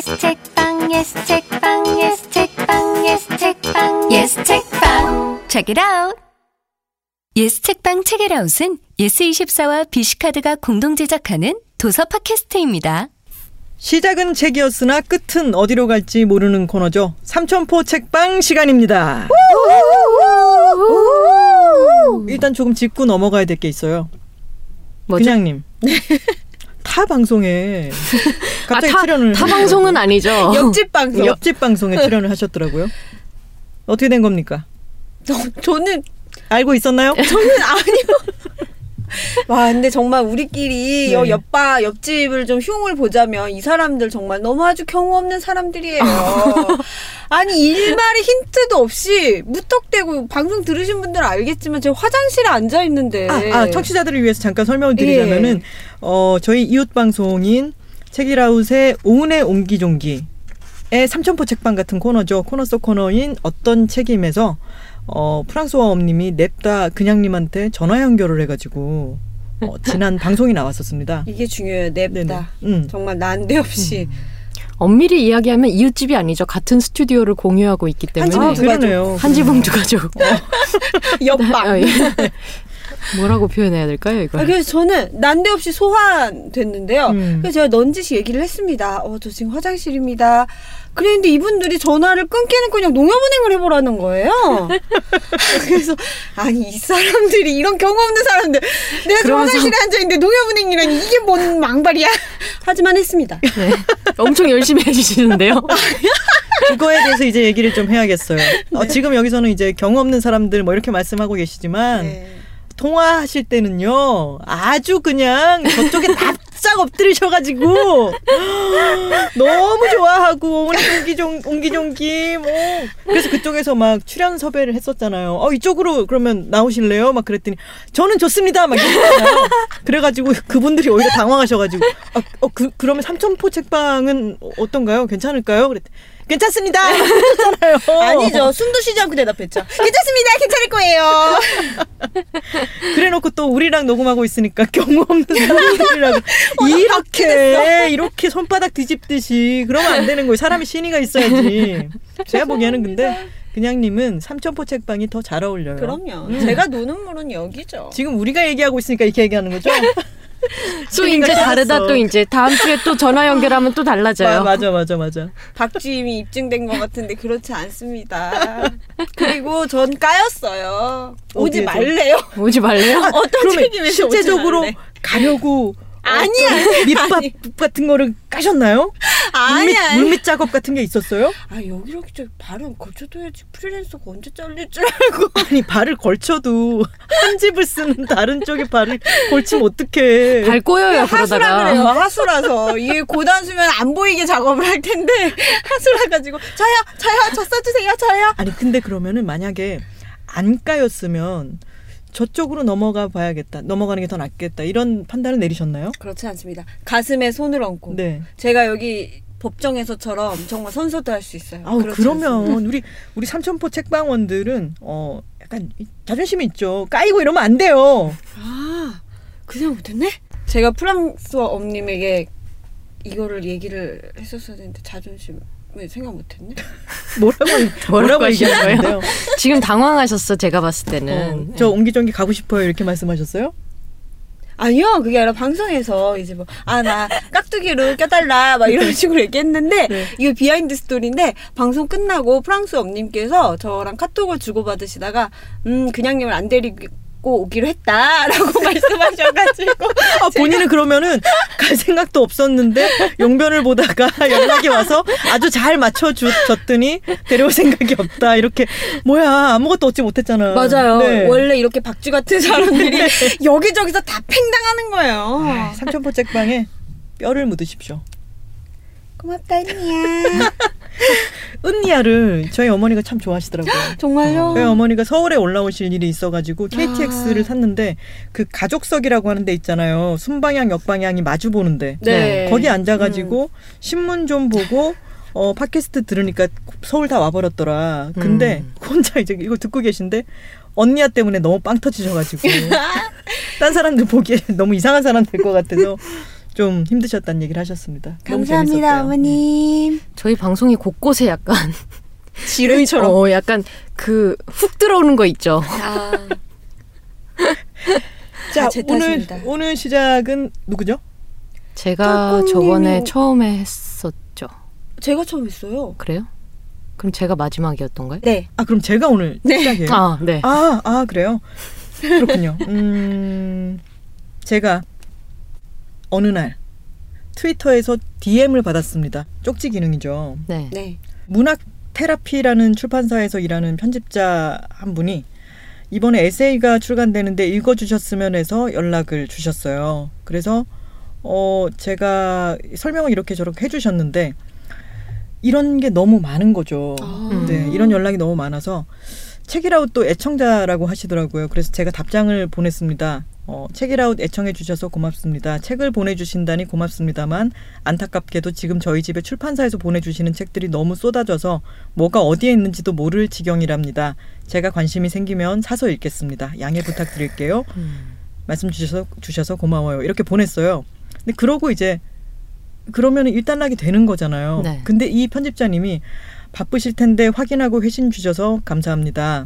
yes 책방 yes 책방 yes 책방 yes 책방 yes 책방 Check it out. 예스 책방 책읽아웃은 예스24와 비씨카드가 공동 제작하는 도서 팟캐스트입니다. 시작은 책이었으나 끝은 어디로 갈지 모르는 코너죠. 삼천포 책방 시간입니다. 일단 조금 짚고 넘어가야 될 게 있어요. 뭐죠? 그냥님. 타 방송에 갑자기 아, 타, 출연을 타. 방송은 아니죠. 옆집 방송. 옆집 방송에 출연을 하셨더라고요. 어떻게 된 겁니까? 저, 저는 알고 있었나요? 저는 아니요. 와, 근데 정말 우리끼리 네. 여- 옆바 옆집을 좀 흉을 보자면 이 사람들 정말 너무 아주 경우 없는 사람들이에요. 아니 일말의 힌트도 없이 무턱대고 방송 들으신 분들은 알겠지만 제가 화장실에 앉아 있는데. 아, 아, 청취자들을 위해서 잠깐 설명을 드리자면은 예. 어, 저희 이웃 방송인 책이라웃의 오은의 옹기종기의 삼천포 책방 같은 코너죠. 코너 속 코너인 어떤 책임에서 어, 프랑스와 엄님이 냅다 그냥님한테 전화 연결을 해가지고 어, 지난 방송이 나왔었습니다. 이게 중요해요. 냅다. 음. 정말 난데없이. 엄밀히 이야기하면 이웃집이 아니죠. 같은 스튜디오를 공유하고 있기 때문에 한 아, 집은 그러네요. 한지붕 두 가족. 옆방. 뭐라고 표현해야 될까요, 이거? 아, 그래서 저는 난데없이 소환됐는데요. 음. 그래서 제가 넌지시 얘기를 했습니다. 어, 저 지금 화장실입니다. 그랬는데 이분들이 전화를 끊기는 그냥 농협은행을 해보라는 거예요. 그래서 아니 이 사람들이 이런 경우 없는 사람들 내가 지금 화장실에 앉아 있는데 농협은행이라니 이게 뭔 망발이야. 하지만 했습니다. 네. 엄청 열심히 해주시는데요. 그거에 대해서 이제 얘기를 좀 해야겠어요. 어, 지금 여기서는 이제 경험 없는 사람들 뭐 이렇게 말씀하고 계시지만 네. 통화하실 때는요 아주 그냥 저쪽에 납작 엎드리셔가지고 너무 좋아하고 옹기종 옹기종기 뭐 그래서 그쪽에서 막 출연 섭외를 했었잖아요. 어 이쪽으로 그러면 나오실래요? 막 그랬더니 저는 좋습니다. 막 이랬잖아요. 그래가지고 그분들이 오히려 당황하셔가지고 아, 어 그, 그러면 삼천포 책방은 어떤가요? 괜찮을까요? 그랬더니 괜찮습니다. 아니죠. 숨도 쉬지 않고 대답했죠. 괜찮습니다. 괜찮을 거예요. 그래놓고 또 우리랑 녹음하고 있으니까 경우 없는 사람들이라고 이렇게 이렇게 손바닥 뒤집듯이 그러면 안 되는 거예요. 사람이 신의가 있어야지. 제가 보기에는 근데 그냥님은 삼천포 책방이 더 잘 어울려요. 그럼요. 음. 제가 노는 물은 여기죠. 지금 우리가 얘기하고 있으니까 이렇게 얘기하는 거죠? 또 이제 다르다 또 이제 다음 주에 또 전화 연결하면 또 달라져요. 마- 맞아 맞아 맞아. 박주임이 입증된 것 같은데 그렇지 않습니다. 그리고 전 까였어요. 오지 어디에서? 말래요. 오지 말래요? 어떤 책임에서 실제적으로 오지 말래. 가려고 아니야, 밑밥 아니. 같은 거를 까셨나요? 아니야. 물밑 작업 같은 게 있었어요? 아 여기 이렇게 저 발은 걸쳐둬야지 프리랜서가 언제 잘릴 줄 알고. 아니 발을 걸쳐도 한 집을 쓰는 다른 쪽에 발을 걸치면 어떡해. 발 꼬여요 하수라. 하수라서 이게 고단수면 안 보이게 작업을 할 텐데 하수라 가지고 저요 저요 저 써주세요 저요. 아니 근데 그러면은 만약에 안 까였으면 저쪽으로 넘어가 봐야겠다. 넘어가는 게 더 낫겠다. 이런 판단을 내리셨나요? 그렇지 않습니다. 가슴에 손을 얹고 네. 제가 여기 법정에서처럼 정말 선서도 할 수 있어요. 그렇지 그러면. 우리 우리 삼천포 책방원들은 어 약간 이- 자존심이 있죠. 까이고 이러면 안 돼요. 아, 그 생각 못했네? 제가 프랑소와 엄님에게 이거를 얘기를 했었어야 되는데 자존심을 생각 못했네? 뭐라고 뭐라고 하시는 얘기하는데요? 지금 당황하셨어 제가 봤을 때는. 어, 저 옹기종기 가고 싶어요 이렇게 말씀하셨어요? 아니요, 그게 아니라 방송에서 이제 뭐, 아, 나 깍두기로 껴달라, 막 이런 식으로 얘기했는데, 네. 이거 비하인드 스토리인데, 방송 끝나고 프랑소와 엄님께서 저랑 카톡을 주고받으시다가, 음, 그냥님을 안 데리고 오기로 했다라고 말씀하셔가지고. 아, 본인은 그러면은 갈 생각도 없었는데 용변을 보다가 연락이 와서 아주 잘 맞춰줬더니 데려올 생각이 없다. 이렇게 뭐야 아무것도 얻지 못했잖아. 맞아요. 네. 원래 이렇게 박쥐 같은 사람들이 여기저기서 다 팽당하는 거예요. 아, 삼천포 책방에 뼈를 묻으십시오. 고맙다, 언니야. 은니아를 저희 어머니가 참 좋아하시더라고요. 정말요? 저희 어머니가 서울에 올라오실 일이 있어가지고 KTX를 아. 샀는데 그 가족석이라고 하는 데 있잖아요. 순방향 역방향이 마주 보는데 네. 거기 앉아가지고 신문 좀 보고 어 팟캐스트 들으니까 서울 다 와버렸더라. 근데 혼자 이제 이걸 듣고 계신데 언니야 때문에 너무 빵 터지셔가지고 딴 사람들 보기에 너무 이상한 사람 될 것 같아서 좀 힘드셨다는 얘기를 하셨습니다. 감사합니다. 어머님. 저희 방송이 곳곳에 약간 지뢰처럼. 어 약간 그 훅 들어오는 거 있죠. 아, 자, 제 오늘. 오늘 시작은 누구죠? 제가 저번에 처음에 했었죠. 제가 처음 했어요. 그래요? 그럼 제가 마지막이었던가요? 네. 아, 그럼 제가 오늘 시작이에요. 아, 네. 아, 아, 그래요? 그렇군요. 음, 제가 어느 날 트위터에서 DM을 받았습니다. 쪽지 기능이죠. 네. 네. 문학 테라피라는 출판사에서 일하는 편집자 한 분이 이번에 에세이가 출간되는데 읽어주셨으면 해서 연락을 주셨어요. 그래서 어 제가 설명을 이렇게 저렇게 해주셨는데 이런 게 너무 많은 거죠. 아. 네, 이런 연락이 너무 많아서 책이라웃 또 애청자라고 하시더라고요. 그래서 제가 답장을 보냈습니다. 어, 책이라웃 애청해 주셔서 고맙습니다. 책을 보내주신다니 고맙습니다만 안타깝게도 지금 저희 집에 출판사에서 보내주시는 책들이 너무 쏟아져서 뭐가 어디에 있는지도 모를 지경이랍니다. 제가 관심이 생기면 사서 읽겠습니다. 양해 부탁드릴게요. 음. 말씀 주셔서 주셔서 고마워요. 이렇게 보냈어요. 근데 그러고 이제 그러면 일단락이 되는 거잖아요. 네. 근데 이 편집자님이 바쁘실 텐데 확인하고 회신 주셔서 감사합니다.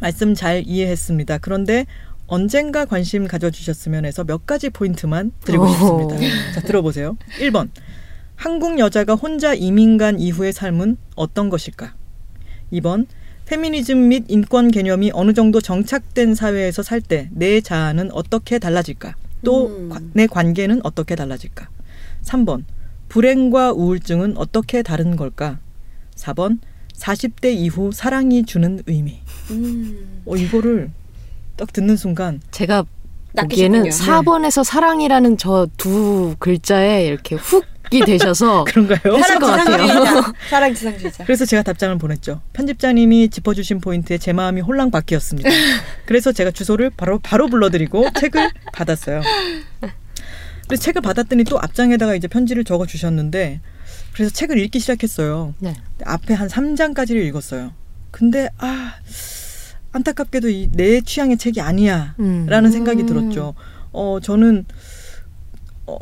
말씀 잘 이해했습니다. 그런데 언젠가 관심 가져주셨으면 해서 몇 가지 포인트만 드리고 오. 싶습니다. 자, 들어보세요. 1번. 한국 여자가 혼자 이민 간 이후의 삶은 어떤 것일까? 2번. 페미니즘 및 인권 개념이 어느 정도 정착된 사회에서 살 때 내 자아는 어떻게 달라질까? 또 음. 내 관계는 어떻게 달라질까? 3번. 불행과 우울증은 어떻게 다른 걸까? 4번. 40대 이후 사랑이 주는 의미. 음. 어, 이거를 딱 듣는 순간 제가. 보기에는 4번에서 사랑이라는 저 두 글자에 이렇게 훅이 되셔서 그런가요? 같아요. 지상주의자. 사랑 지상주의자. 그래서 제가 답장을 보냈죠. 편집자님이 짚어주신 포인트에 제 마음이 홀랑 바뀌었습니다. 그래서 제가 주소를 바로 바로 불러드리고 책을 받았어요. 그래서 책을 받았더니 또 앞장에다가 이제 편지를 적어 주셨는데 그래서 책을 읽기 시작했어요. 네. 앞에 한 3장까지를 읽었어요. 근데 아 안타깝게도 이 내 취향의 책이 아니야라는 음. 생각이 들었죠. 어 저는 어,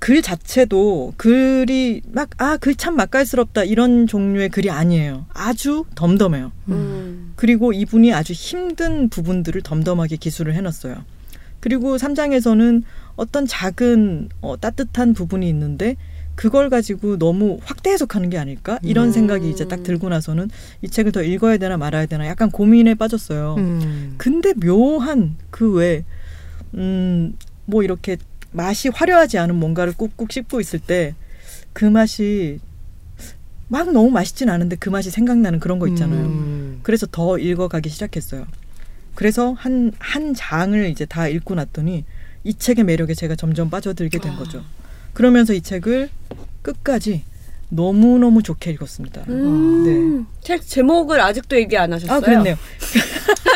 글 자체도 글이 막 아 글 참 맛깔스럽다 이런 종류의 글이 아니에요. 아주 덤덤해요. 음. 그리고 이분이 아주 힘든 부분들을 덤덤하게 기술을 해놨어요. 그리고 3장에서는 어떤 작은 어, 따뜻한 부분이 있는데 그걸 가지고 너무 확대 해석하는 게 아닐까 이런 음. 생각이 이제 딱 들고 나서는 이 책을 더 읽어야 되나 말아야 되나 약간 고민에 빠졌어요. 음. 근데 묘한 그 외, 음, 뭐 이렇게 맛이 화려하지 않은 뭔가를 꾹꾹 씹고 있을 때 그 맛이 막 너무 맛있진 않은데 그 맛이 생각나는 그런 거 있잖아요. 음. 그래서 더 읽어가기 시작했어요. 그래서 한, 한 장을 이제 다 읽고 났더니 이 책의 매력에 제가 점점 빠져들게 된 거죠. 그러면서 이 책을 끝까지 너무너무 좋게 읽었습니다. 음. 책 제목을 아직도 얘기 안 하셨어요? 아, 그랬네요.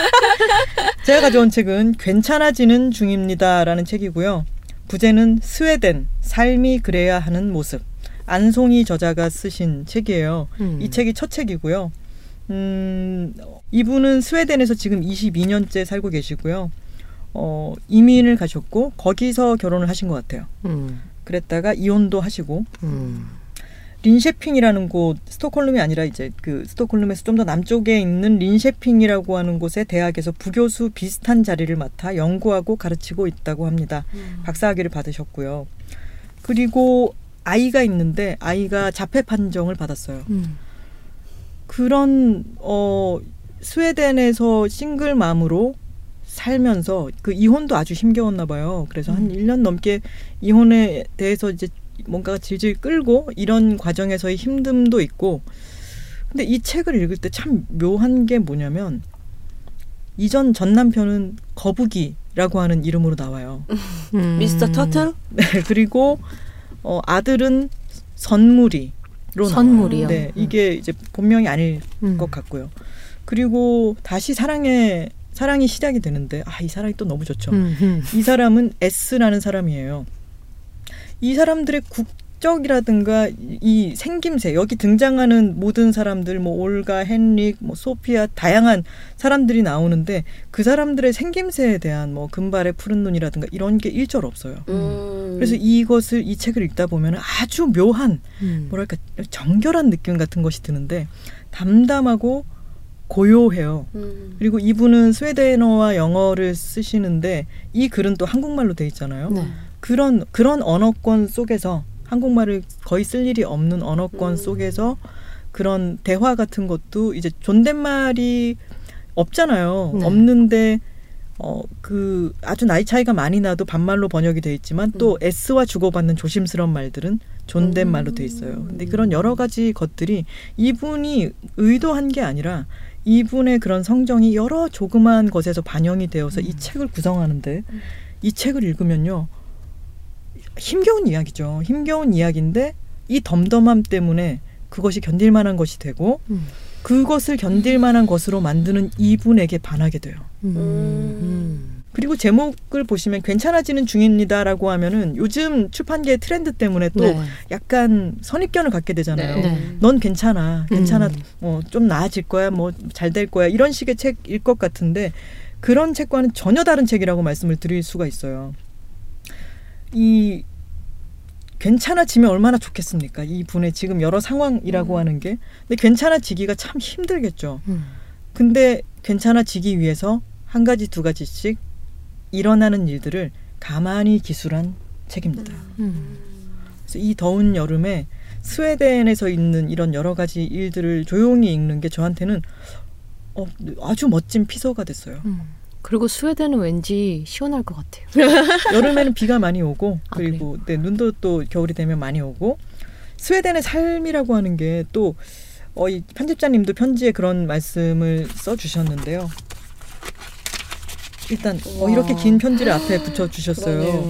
제가 가져온 책은 괜찮아지는 중입니다라는 책이고요. 부제는 스웨덴 삶이 그래야 하는 모습. 안송이 저자가 쓰신 책이에요. 음. 이 책이 첫 책이고요. 음, 이분은 스웨덴에서 지금 22년째 살고 계시고요. 어, 이민을 가셨고 거기서 결혼을 하신 것 같아요. 음. 그랬다가 이혼도 하시고 음. 린셰핑이라는 곳 스톡홀름이 아니라 이제 그 스톡홀름에서 좀 더 남쪽에 있는 린셰핑이라고 하는 곳의 대학에서 부교수 비슷한 자리를 맡아 연구하고 가르치고 있다고 합니다. 박사학위를 받으셨고요. 그리고 아이가 있는데 아이가 자폐 판정을 받았어요. 음. 그런 어 스웨덴에서 싱글맘으로 살면서 그 이혼도 아주 힘겨웠나 봐요. 그래서 한 1년 넘게 이혼에 대해서 이제 뭔가 질질 끌고 이런 과정에서의 힘듦도 있고 근데 이 책을 읽을 때 참 묘한 게 뭐냐면 이전 전 남편은 거북이라고 하는 이름으로 나와요. 음. 미스터 터틀? 네, 그리고 어, 아들은 선물이로 나와요. 선물이요? 네, 이게 이제 본명이 아닐 음. 것 같고요. 그리고 다시 사랑에 사랑이 시작이 되는데 아 이 사람이 또 너무 좋죠. 음. 이 사람은 S라는 사람이에요. 이 사람들의 국적이라든가 이- 이 생김새 여기 등장하는 모든 사람들 뭐 올가, 헨릭, 뭐 소피아 다양한 사람들이 나오는데 그 사람들의 생김새에 대한 뭐 금발의 푸른 눈이라든가 이런 게 일절 없어요. 음. 그래서 이것을 이 책을 읽다 보면 아주 묘한 음. 뭐랄까 정결한 느낌 같은 것이 드는데 담담하고 고요해요. 음. 그리고 이분은 스웨덴어와 영어를 쓰시는데 이 글은 또 한국말로 돼 있잖아요. 네. 그런 그런 언어권 속에서 한국말을 거의 쓸 일이 없는 언어권 음. 속에서 그런 대화 같은 것도 이제 존댓말이 없잖아요. 네. 없는데 어 그 아주 나이 차이가 많이 나도 반말로 번역이 돼 있지만 또 S와 주고받는 조심스러운 말들은 존댓말로 돼 있어요. 근데 그런 여러 가지 것들이 이분이 의도한 게 아니라 이분의 그런 성정이 여러 조그마한 것에서 반영이 되어서 이 책을 구성하는데 이 책을 읽으면요 힘겨운 이야기죠. 힘겨운 이야기인데 이 덤덤함 때문에 그것이 견딜 만한 것이 되고 음. 그것을 견딜 만한 것으로 만드는 이분에게 반하게 돼요. 음. 음. 음. 그리고 제목을 보시면 괜찮아지는 중입니다라고 하면은 요즘 출판계의 트렌드 때문에 또 네. 약간 선입견을 갖게 되잖아요. 네. 네. 넌 괜찮아, 괜찮아, 음. 뭐좀 나아질 거야, 뭐 잘 될 거야 이런 식의 책일 것 같은데 그런 책과는 전혀 다른 책이라고 말씀을 드릴 수가 있어요. 이 괜찮아지면 얼마나 좋겠습니까? 이 분의 지금 여러 상황이라고 하는 게 근데 괜찮아지기가 참 힘들겠죠. 음. 근데 괜찮아지기 위해서 한 가지 두 가지씩 일어나는 일들을 가만히 기술한 책입니다. 음. 그래서 이 더운 여름에 스웨덴에서 있는 이런 여러 가지 일들을 조용히 읽는 게 저한테는 어, 아주 멋진 피서가 됐어요. 음. 그리고 스웨덴은 왠지 시원할 것 같아요. 여름에는 비가 많이 오고 아, 그리고 네, 눈도 또 겨울이 되면 많이 오고 스웨덴의 삶이라고 하는 게또 어, 이 편집자님도 편지에 그런 말씀을 써 주셨는데요. 일단 어, 이렇게 긴 편지를 앞에 붙여주셨어요.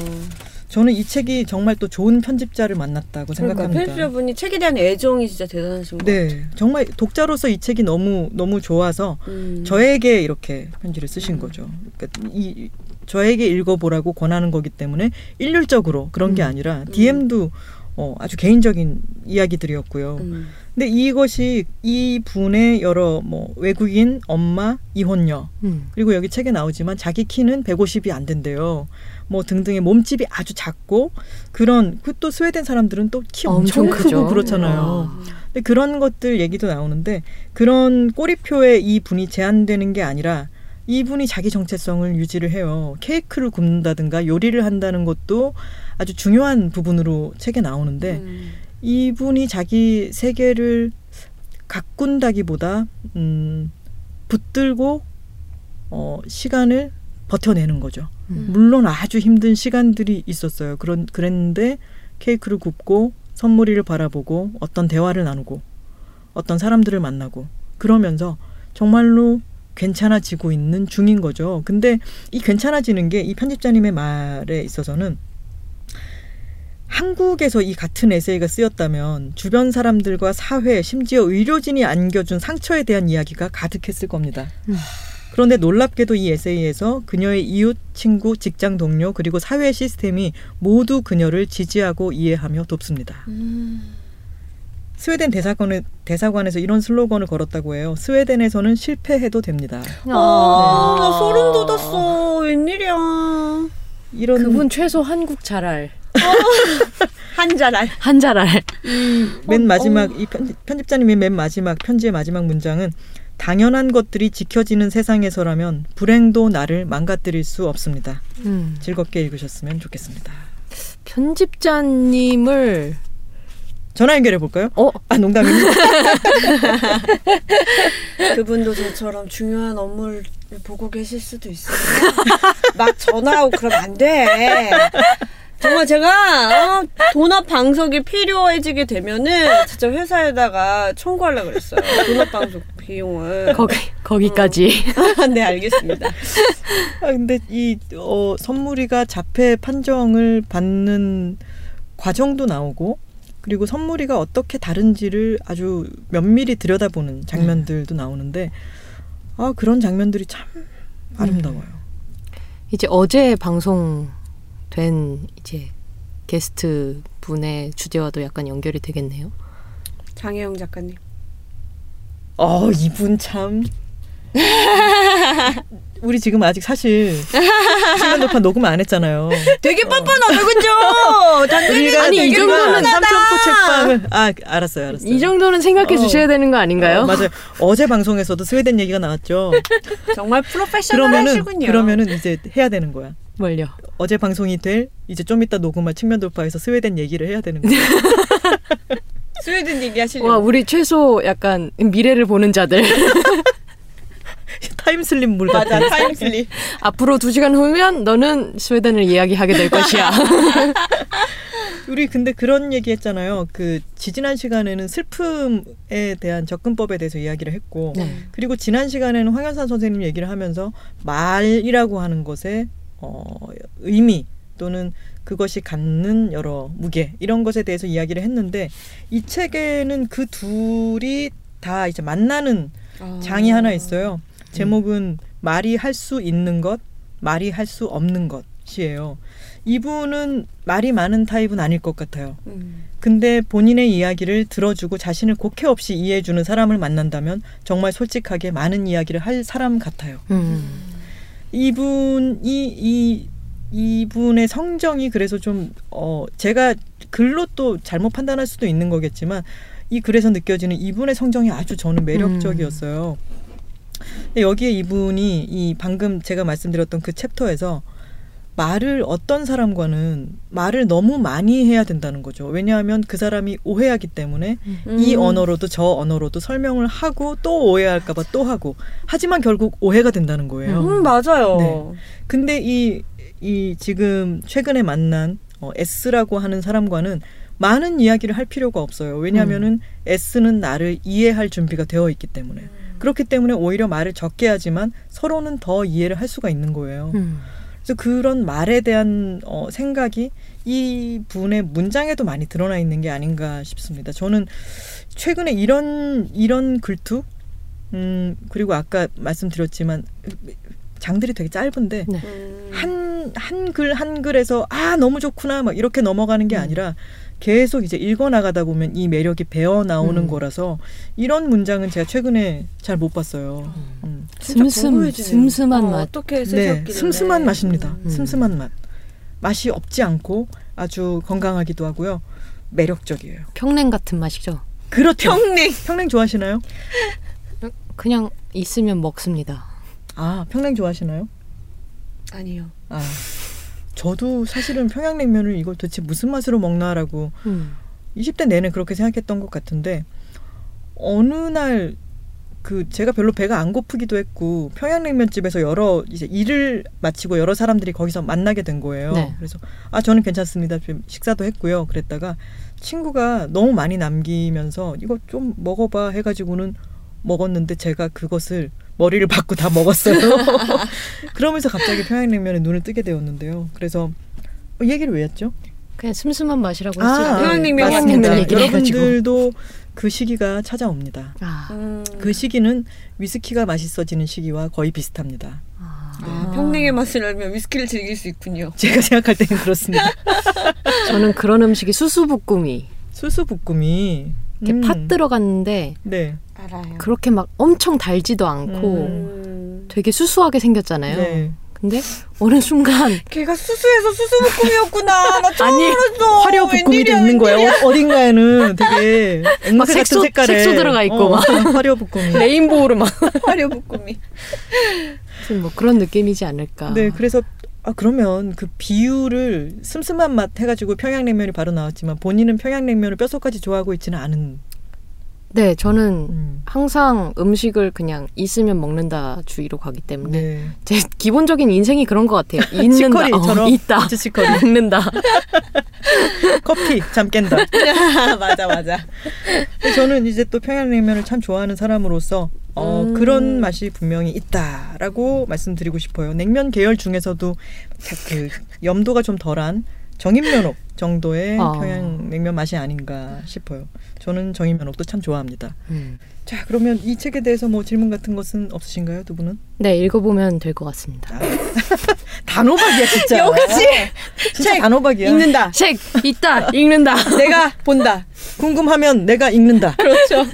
저는 이 책이 정말 또 좋은 편집자를 만났다고 그러니까 생각합니다. 편집자분이 책에 대한 애정이 진짜 대단하신 것 같아요. 네, 정말 독자로서 이 책이 너무 너무 좋아서 음. 저에게 이렇게 편지를 쓰신 거죠. 그러니까 이 저에게 읽어보라고 권하는 거기 때문에 일률적으로 그런 게 음. 아니라 DM도 어, 아주 개인적인 이야기들이었고요. 음. 근데 이것이 이 분의 여러 뭐 외국인 엄마 이혼녀 음. 그리고 여기 책에 나오지만 자기 키는 150이 안 된대요. 뭐 등등의 몸집이 아주 작고 그런 그 또 스웨덴 사람들은 또 키 엄청, 엄청 크고 크죠. 그렇잖아요. 와. 근데 그런 것들 얘기도 나오는데 그런 꼬리표에 이 분이 제한되는 게 아니라 이 분이 자기 정체성을 유지를 해요. 케이크를 굽는다든가 요리를 한다는 것도 아주 중요한 부분으로 책에 나오는데 음. 이분이 자기 세계를 가꾼다기보다 음, 붙들고 어, 시간을 버텨내는 거죠. 음. 물론 아주 힘든 시간들이 있었어요. 그런 그랬는데 케이크를 굽고 선물이를 바라보고 어떤 대화를 나누고 어떤 사람들을 만나고 그러면서 정말로 괜찮아지고 있는 중인 거죠. 근데 이 괜찮아지는 게 이 편집자님의 말에 있어서는 한국에서 이 같은 에세이가 쓰였다면 주변 사람들과 사회, 심지어 의료진이 안겨준 상처에 대한 이야기가 가득했을 겁니다. 음. 그런데 놀랍게도 이 에세이에서 그녀의 이웃, 친구, 직장 동료, 그리고 사회 시스템이 모두 그녀를 지지하고 이해하며 돕습니다. 음. 스웨덴 대사관에, 대사관에서 이런 슬로건을 걸었다고 해요. 스웨덴에서는 실패해도 됩니다. 아, 나 소름 돋았어. 웬일이야. 이런 그분 최소 한국 잘알. 한자랄. 한 잘알. 맨 마지막 이 편, 편집 자님의 맨 마지막 편지의 마지막 문장은 당연한 것들이 지켜지는 세상에서라면 불행도 나를 망가뜨릴 수 없습니다. 음. 즐겁게 읽으셨으면 좋겠습니다. 편집자님을 전화 연결해 볼까요? 어 아 농담입니다. 그분도 저처럼 중요한 업무를 보고 계실 수도 있어요. 막 전화하고 그러면 안 돼. 정말 제가 어, 돈합 방석이 필요해지게 되면은 진짜 회사에다가 청구하려고 그랬어요. 돈합 방석 비용을. 거기 거기까지. 네, 알겠습니다. 아, 근데 이 어, 선물이가 자폐 판정을 받는 과정도 나오고 그리고 선물이가 어떻게 다른지를 아주 면밀히 들여다보는 장면들도 나오는데 아 그런 장면들이 참 아름다워요. 이제 어제 방송된 이제 게스트 분의 주제와도 약간 연결이 되겠네요. 장혜영 작가님. 어 이분 참. 우리 지금 아직 사실 시간 돌파 녹음 안 했잖아요. 되게 뻔뻔하더군요. 단장님 우리가 아니, 이 정도는 삼천포 책방을 아 알았어요, 알았어요. 이 정도는 생각해 어. 주셔야 되는 거 아닌가요? 어, 맞아요. 어제 방송에서도 스웨덴 얘기가 나왔죠. 정말 프로페셔널하시군요. 그러면은 이제 해야 되는 거야. 뭘요? 어제 방송이 될 이제 좀 이따 녹음할 측면 돌파에서 스웨덴 얘기를 해야 되는 거야. 스웨덴 얘기하시려고. 와, 우리 최소 약간 미래를 보는 자들. 타임슬립 물 같은. 맞아 타임슬립. 앞으로 두 시간 후면 너는 스웨덴을 이야기하게 될 것이야. 우리 근데 그런 얘기 했잖아요. 그 지지난 시간에는 슬픔에 대한 접근법에 대해서 이야기를 했고 네. 그리고 지난 시간에는 황현산 선생님 얘기를 하면서 말이라고 하는 것의 어, 의미 또는 그것이 갖는 여러 무게 이런 것에 대해서 이야기를 했는데 이 책에는 그 둘이 다 이제 만나는 장이 하나 있어요. 제목은 말이 할 수 있는 것, 말이 할 수 없는 것이에요. 이분은 말이 많은 타입은 아닐 것 같아요. 음. 근데 본인의 이야기를 들어주고 자신을 곡해 없이 이해해주는 사람을 만난다면 정말 솔직하게 많은 이야기를 할 사람 같아요. 음. 이분이 이 이분의 성정이 그래서 좀 어 제가 글로 또 잘못 판단할 수도 있는 거겠지만 이 글에서 느껴지는 이분의 성정이 아주 저는 매력적이었어요. 근데 여기에 이분이 이 방금 제가 말씀드렸던 그 챕터에서 말을 어떤 사람과는 말을 너무 많이 해야 된다는 거죠. 왜냐하면 그 사람이 오해하기 때문에 이 음. 언어로도 저 언어로도 설명을 하고 또 오해할까봐 또 하고 하지만 결국 오해가 된다는 거예요. 음 맞아요. 네. 근데 이, 이 지금 최근에 만난 어, S라고 하는 사람과는 많은 이야기를 할 필요가 없어요. 왜냐하면은 S는 나를 이해할 준비가 되어 있기 때문에. 그렇기 때문에 오히려 말을 적게 하지만 서로는 더 이해를 할 수가 있는 거예요. 음. 그래서 그런 말에 대한 어, 생각이 이 분의 문장에도 많이 드러나 있는 게 아닌가 싶습니다. 저는 최근에 이런 이런 글투, 음 그리고 아까 말씀드렸지만 장들이 되게 짧은데 네. 음. 한한글한 글에서 아 너무 좋구나 막 이렇게 넘어가는 게 아니라 계속 이제 읽어 나가다 보면 이 매력이 배어 나오는 음. 거라서 이런 문장은 제가 최근에 잘 못 봤어요. 음. 진짜 슴슴. 슴슴한 어, 맛. 어떻게 네, 쓰셨길래? 슴슴한 맛입니다. 음. 슴슴한 맛. 맛이 없지 않고 아주 건강하기도 하고요. 매력적이에요. 평냉 같은 맛이죠. 그렇죠. 평냉. 평냉 좋아하시나요? 그냥 있으면 먹습니다. 아, 평냉 좋아하시나요? 아니요. 아. 저도 사실은 평양냉면을 이걸 도대체 무슨 맛으로 먹나라고 음. 20대 내내 그렇게 생각했던 것 같은데 어느 날 그 제가 별로 배가 안 고프기도 했고 평양냉면집에서 여러 이제 일을 마치고 여러 사람들이 거기서 만나게 된 거예요. 네. 그래서 아 저는 괜찮습니다. 좀 식사도 했고요. 그랬다가 친구가 너무 많이 남기면서 이거 좀 먹어봐 해가지고는 먹었는데 제가 그것을 머리를 박고 다 먹었어요. 그러면서 갑자기 평양냉면에 눈을 뜨게 되었는데요. 그래서 어, 얘기를 왜 했죠? 그냥 슴슴한 맛이라고 아, 했으니까 평양냉면 맞습니다. 여러분들도 그 시기가 찾아옵니다. 아, 음. 그 시기는 위스키가 맛있어지는 시기와 거의 비슷합니다. 아. 아, 평냉의 맛을 알면 위스키를 즐길 수 있군요. 제가 생각할 때는 그렇습니다. 저는 그런 음식이 수수부꾸미 수수부꾸미 이렇게 음, 팥 들어갔는데 네, 알아요. 그렇게 막 엄청 달지도 않고 음. 되게 수수하게 생겼잖아요. 네. 근데 어느 순간 걔가 수수해서 수수부꾸미였구나. 나 처음 아니, 알았어. 화려 부꾸미도 있는. 어, 어딘가에는 되게 막 같은 색소- 색깔에 색소 들어가 있고 어, 막. 화려 부꾸미. 레인보우로 막 화려 부꾸미. 무슨 뭐 그런 느낌이지 않을까. 네, 그래서 아 그러면 그 비율을 슴슴한 맛 해가지고 평양냉면이 바로 나왔지만 본인은 평양냉면을 뼛속까지 좋아하고 있지는 않은. 네, 저는 음. 항상 음식을 그냥 있으면 먹는다 주의로 가기 때문에 네. 제 기본적인 인생이 그런 것 같아요. 있는다, 어, 있다, 치커리 먹는다. 커피 잠 깬다. 맞아 맞아. 저는 이제 또 평양냉면을 참 좋아하는 사람으로서 어, 음. 그런 맛이 분명히 있다라고 말씀드리고 싶어요. 냉면 계열 중에서도 자- 그 염도가 좀 덜한 정인면옥 정도의 아. 평양냉면 맛이 아닌가 싶어요. 저는 정인면옥도 참 좋아합니다. 음. 자, 그러면 이 책에 대해서 뭐 질문 같은 것은 없으신가요, 두 분은? 네, 읽어보면 될 것 같습니다. 단호박이야, 진짜. 역시 진짜 책 단호박이야. 읽는다. 책 있다 읽는다. 내가 본다. 궁금하면 내가 읽는다. 그렇죠.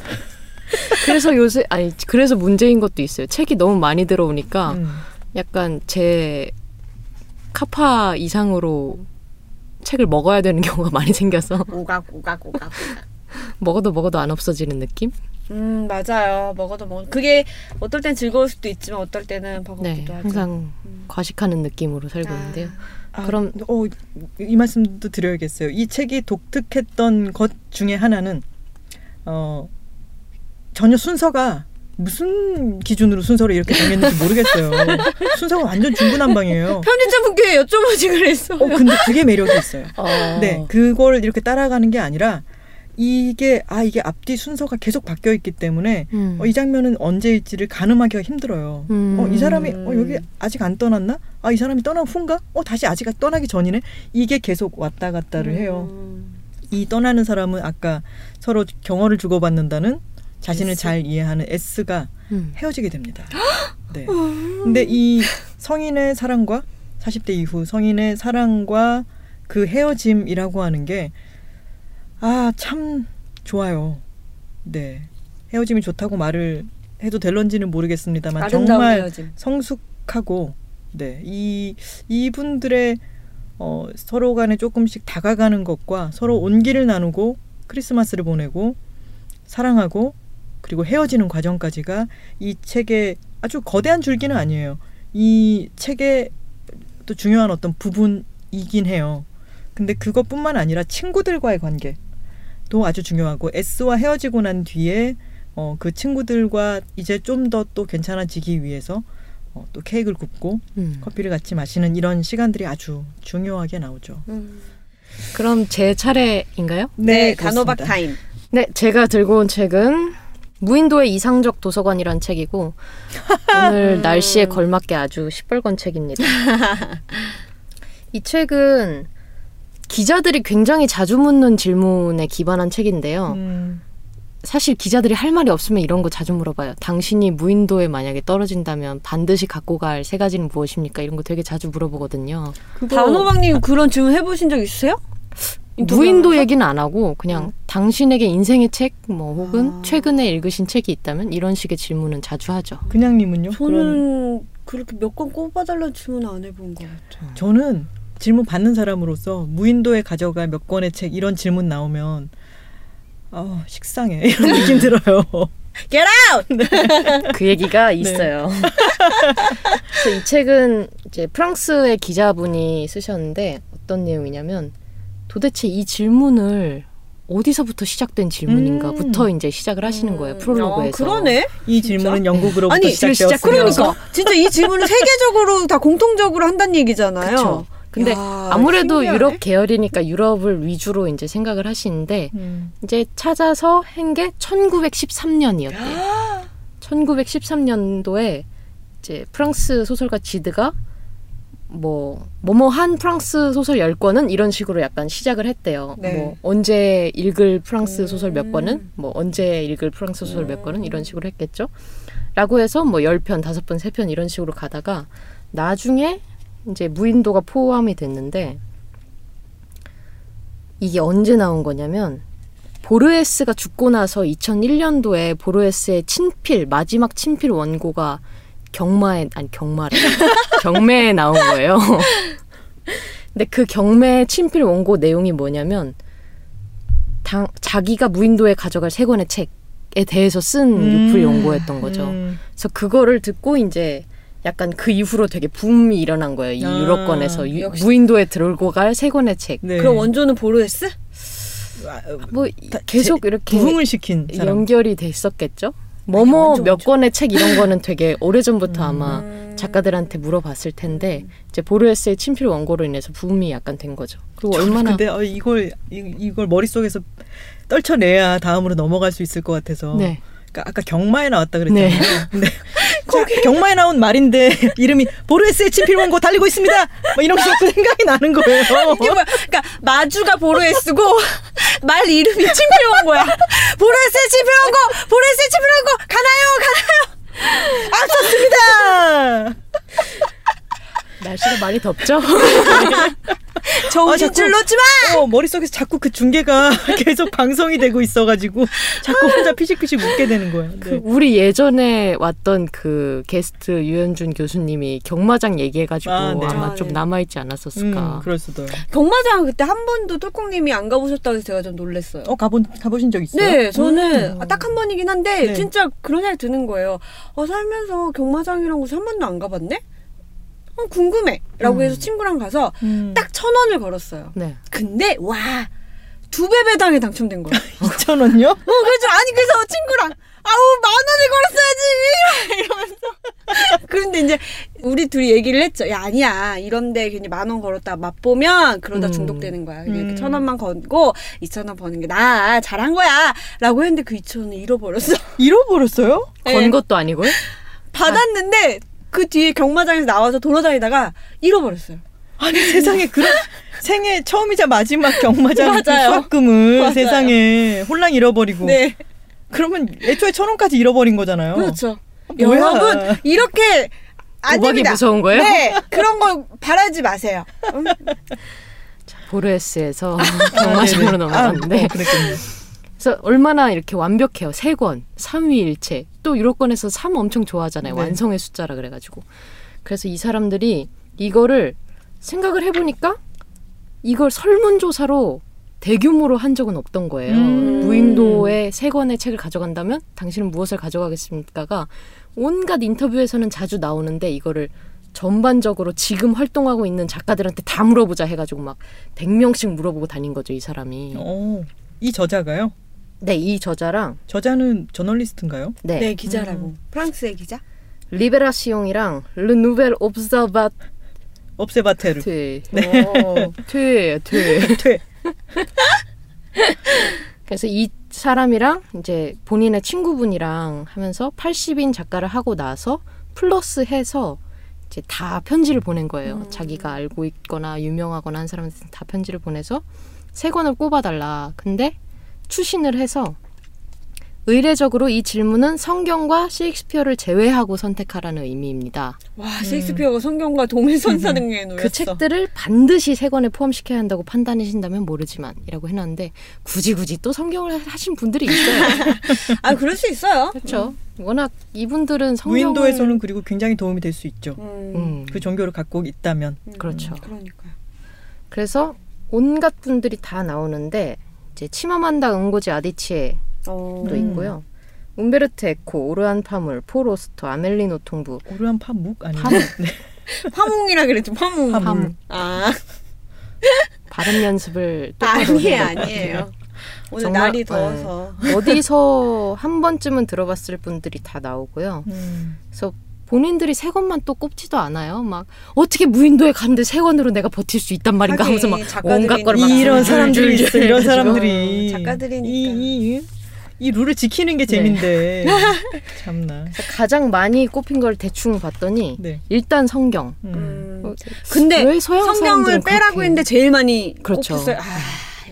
그래서 요새 아니 그래서 문제인 것도 있어요. 책이 너무 많이 들어오니까 음. 약간 제 카파 이상으로 책을 먹어야 되는 경우가 많이 생겨서 오각 오각 오각. 오각. 먹어도 먹어도 안 없어지는 느낌? 음 맞아요. 먹어도 먹. 그게 어떨 땐 즐거울 수도 있지만 어떨 때는 네, 버겁기도 하죠. 항상 과식하는 느낌으로 살고 있는데요. 아, 그럼- 어, 이 말씀도 드려야겠어요. 이 책이 독특했던 것 중에 하나는 어 전혀 순서가 무슨 기준으로 순서를 이렇게 정했는지 모르겠어요. 순서가 완전 중구난방이에요. 편집자 분께 여쭤보지 그랬어요. 어 근데 그게 매력이 있어요. 어, 네, 그걸 이렇게 따라가는 게 아니라 이게 아 이게 앞뒤 순서가 계속 바뀌어 있기 때문에 음. 어, 이 장면은 언제일지를 가늠하기가 힘들어요. 음. 어, 이 사람이 어, 여기 아직 안 떠났나? 아, 이 사람이 떠난 후인가? 어, 다시 아직 떠나기 전이네. 이게 계속 왔다 갔다를 해요. 음. 이 떠나는 사람은 아까 서로 경어를 주고받는다는 자신을 S. 잘 이해하는 S가 음. 헤어지게 됩니다. 네. 근데 이 성인의 사랑과 40대 이후 성인의 사랑과 그 헤어짐이라고 하는 게 아, 참 좋아요. 네. 헤어짐이 좋다고 말을 해도 될런지는 모르겠습니다만 정말 헤어짐. 성숙하고 네. 이 이분들의 어, 서로 간에 조금씩 다가가는 것과 서로 온기를 나누고 크리스마스를 보내고 사랑하고 그리고 헤어지는 과정까지가 이 책의 아주 거대한 줄기는 아니에요. 이 책의 또 중요한 어떤 부분이긴 해요. 근데 그것뿐만 아니라 친구들과의 관계도 아주 중요하고 S와 헤어지고 난 뒤에 어, 그 친구들과 이제 좀 더 또 괜찮아지기 위해서 어, 또 케이크를 굽고 음. 커피를 같이 마시는 이런 시간들이 아주 중요하게 나오죠. 음. 그럼 제 차례인가요? 네, 그렇습니다. 단호박 타임. 네, 제가 들고 온 책은 무인도의 이상적 도서관이란 책이고 오늘 날씨에 걸맞게 아주 시뻘건 책입니다. 이 책은 기자들이 굉장히 자주 묻는 질문에 기반한 책인데요. 음, 사실 기자들이 할 말이 없으면 이런 거 자주 물어봐요. 당신이 무인도에 만약에 떨어진다면 반드시 갖고 갈 세 가지는 무엇입니까? 이런 거 되게 자주 물어보거든요. 단호박님 그런 질문 해보신 적 있으세요? 무인도? 얘기는 안 하고 그냥 당신에게 인생의 책, 뭐 혹은 아. 최근에 읽으신 책이 있다면 이런 식의 질문은 자주 하죠. 그냥님은요? 저는 그렇게 몇건 꼽아달라는 질문 안 해본 것 같아요. 저는 질문 받는 사람으로서 무인도에 가져갈 몇 권의 책 이런 질문 나오면 아 식상해 이런 느낌 들어요. Get out! 그 얘기가 있어요. 그래서 이 책은 이제 프랑스의 기자분이 쓰셨는데 어떤 내용이냐면 도대체 이 질문을 어디서부터 시작된 질문인가부터 음. 이제 시작을 하시는 거예요 프롤로그에서. 어, 그러네. 이 질문은 영국으로부터 아니, 시작되었으며 그러니까 진짜 이 질문을 세계적으로 다 공통적으로 한다는 얘기잖아요. 그쵸. 근데 야, 아무래도 신기하네. 유럽 계열이니까 유럽을 위주로 이제 생각을 하시는데 음. 이제 찾아서 한 게 1913년이었대요. 1913년도에 이제 프랑스 소설가 지드가 뭐 뭐뭐 한 프랑스 소설 10권은 이런 식으로 약간 시작을 했대요. 네. 뭐 언제 읽을 프랑스 소설 몇 음. 권은 뭐 언제 읽을 프랑스 소설 몇 권은 이런 식으로 했겠죠. 라고 해서 뭐 10편, 5편, 3편 이런 식으로 가다가 나중에 이제 무인도가 포함이 됐는데 이게 언제 나온 거냐면 보르헤스가 죽고 나서 2001년도에 보르헤스의 친필 마지막 친필 원고가 경마에 아니 경마래 경매에 나온 거예요. 근데 그 경매 친필 원고 내용이 뭐냐면 당, 자기가 무인도에 가져갈 세 권의 책에 대해서 쓴 음. 유풀 원고였던 거죠. 음. 그래서 그거를 듣고 이제 약간 그 이후로 되게 붐이 일어난 거예요. 이 아, 유럽권에서 유-. 무인도에 들고 갈 세 권의 책. 네. 그럼 원조는 보르헤스? 아, 뭐 다- 계속 이렇게 부흥을 시킨 사람. 연결이 됐었겠죠. 뭐뭐 몇. 권의 책 이런 거는 되게 오래 전부터 아마 음. 작가들한테 물어봤을 텐데 이제 보르헤스의 친필 원고로 인해서 붐이 약간 된 거죠. 그리고 얼마나 근데 어, 이걸 이, 이걸 머릿속에서 떨쳐내야 다음으로 넘어갈 수 있을 것 같아서 네. 그러니까 아까 경마에 나왔다 그랬잖아요. 네. 거기 경마에 나온 말인데 이름이 보르헤스의 친필 원고 달리고 있습니다. 뭐 이런 게 자꾸 생각이 나는 거예요. 이게 뭐야? 그러니까 마주가 보르헤스고 말 이름이 침필 원고야. 보르헤스의 침필 원고, 보르헤스의 침필 원고 가나요, 가나요. 앞섰습니다. 날씨가 많이 덥죠? 정신줄 자꾸- 놓지 마. 어, 머릿속에서 자꾸 그 중계가 계속 방송이 되고 있어가지고 자꾸 혼자 피식피식 웃게 되는 거야. 네. 그 우리 예전에 왔던 그 게스트 유현준 교수님이 경마장 얘기해가지고 아, 네. 아마 아, 좀 네. 남아있지 않았었을까. 음, 그럴 수도. 경마장 그때 한 번도 똘콩님이 안 가보셨다고 해서 제가 좀 놀랐어요. 어 가본 가보신 적 있어요? 네, 저는 음. 딱한 번이긴 한데 네. 진짜 그런 생각이 드는 거예요. 어, 살면서 경마장이란 곳을 한 번도 안 가봤네? 어, 궁금해. 라고 음. 해서 친구랑 가서 음. 딱천 원을 걸었어요. 네. 근데 와, 두 배 배당에 당첨된 거야. 2천 원요? 어, 그래서 아니 그래서 친구랑 아우 만 원을 걸었어야지 이러면서 그런데 이제 우리 둘이 얘기를 했죠. 야 아니야 이런데 괜히 만 원 걸었다 맛보면 그러다 음. 중독되는 거야. 그냥 이렇게 음. 천 원만 걸고 이천 원 버는 게 나아 잘한 거야 라고 했는데 그 이천 원을 잃어버렸어. 잃어버렸어요? 건 네. 것도 아니고요? 받았는데 그 뒤에 경마장에서 나와서 돌아다니다가 잃어버렸어요. 아니 세상에 그런 생애 처음이자 마지막 경마장 그. 수학금을 맞아요. 세상에 홀랑 잃어버리고 네, 그러면 애초에 천 원까지 잃어버린 거잖아요. 그렇죠. 뭐야. 여러분 이렇게 안 됩니다. 무서운 거예요? 네, 그런 거 바라지 마세요. 음, 보르헤스에서 아, 경마장으로 네네. 넘어갔는데 아, 어, 그래서 얼마나 이렇게 완벽해요. 세 권, 삼위일체. 또 유로권에서 삼 엄청 좋아하잖아요. 네. 완성의 숫자라 그래가지고. 그래서 이 사람들이 이거를 생각을 해보니까 이걸 설문조사로 대규모로 한 적은 없던 거예요. 음. 무인도에 세 권의 책을 가져간다면 당신은 무엇을 가져가겠습니까가 온갖 인터뷰에서는 자주 나오는데 이거를 전반적으로 지금 활동하고 있는 작가들한테 다 물어보자 해가지고 막 100명씩 물어보고 다닌 거죠, 이 사람이. 어, 이 저자가요? 네, 이 저자랑 저자는 저널리스트인가요? 네, 네, 기자라고. 프랑스의 기자? 리베라시옹이랑 르 누벨 옵서바트 업세바테르. 네. 오. 퇴, 퇴. 퇴. 그래서 이 사람이랑 이제 본인의 친구분이랑 하면서 80인 작가를 하고 나서 플러스 해서 이제 다 편지를 보낸 거예요. 음. 자기가 알고 있거나 유명하거나 한 사람한테 다 편지를 보내서 세 권을 꼽아달라. 근데 추신을 해서 의례적으로 이 질문은 성경과 셰익스피어를 제외하고 선택하라는 의미입니다. 와, 셰익스피어가 성경과 동일선사등에 놓였어. 그 책들을 반드시 세 권에 포함시켜야 한다고 판단하신다면 모르지만이라고 해놨는데 굳이 굳이 또 성경을 하신 분들이 있어요. 아, 그럴 수 있어요. 그렇죠. 워낙 이분들은 성경을 무인도에서는 그리고 굉장히 도움이 될 수 있죠. 음, 음, 그 종교를 갖고 있다면. 음, 그렇죠. 그러니까요. 그래서 온갖 분들이 다 나오는데 이제 치마만다 응고지 아디치에도 어. 음. 있고요. 움베르트 에코, 오르한 파물, 포스터, 아멜리 노통브, 오르한 파묵 아니에요? 파묵. 네. 화몽이라 그랬죠. 화몽. 파묵. 아, 발음 연습을 똑바로 아니에요, 아니에요. 오늘 정말, 날이 네. 더워서. 어디서 한 번쯤은 들어봤을 분들이 다 나오고요. 음. 그래서 본인들이 세 권만 또 꼽지도 않아요. 막 어떻게 무인도에 갔는데 세 권으로 내가 버틸 수 있단 말인가 하긴, 하면서 막. 온갖 걸 막 이런 줄줄줄 사람들이 있어. 이런. 사람들이 작가들이니까. 이, 이, 이 룰을 지키는 게 네. 재민데 참나. 가장 많이 꼽힌 걸 대충 봤더니 네. 일단 성경. 음. 음. 어, 근데 성경을 빼라고 그렇게 했는데 제일 많이 그렇죠. 꼽혔어요. 아,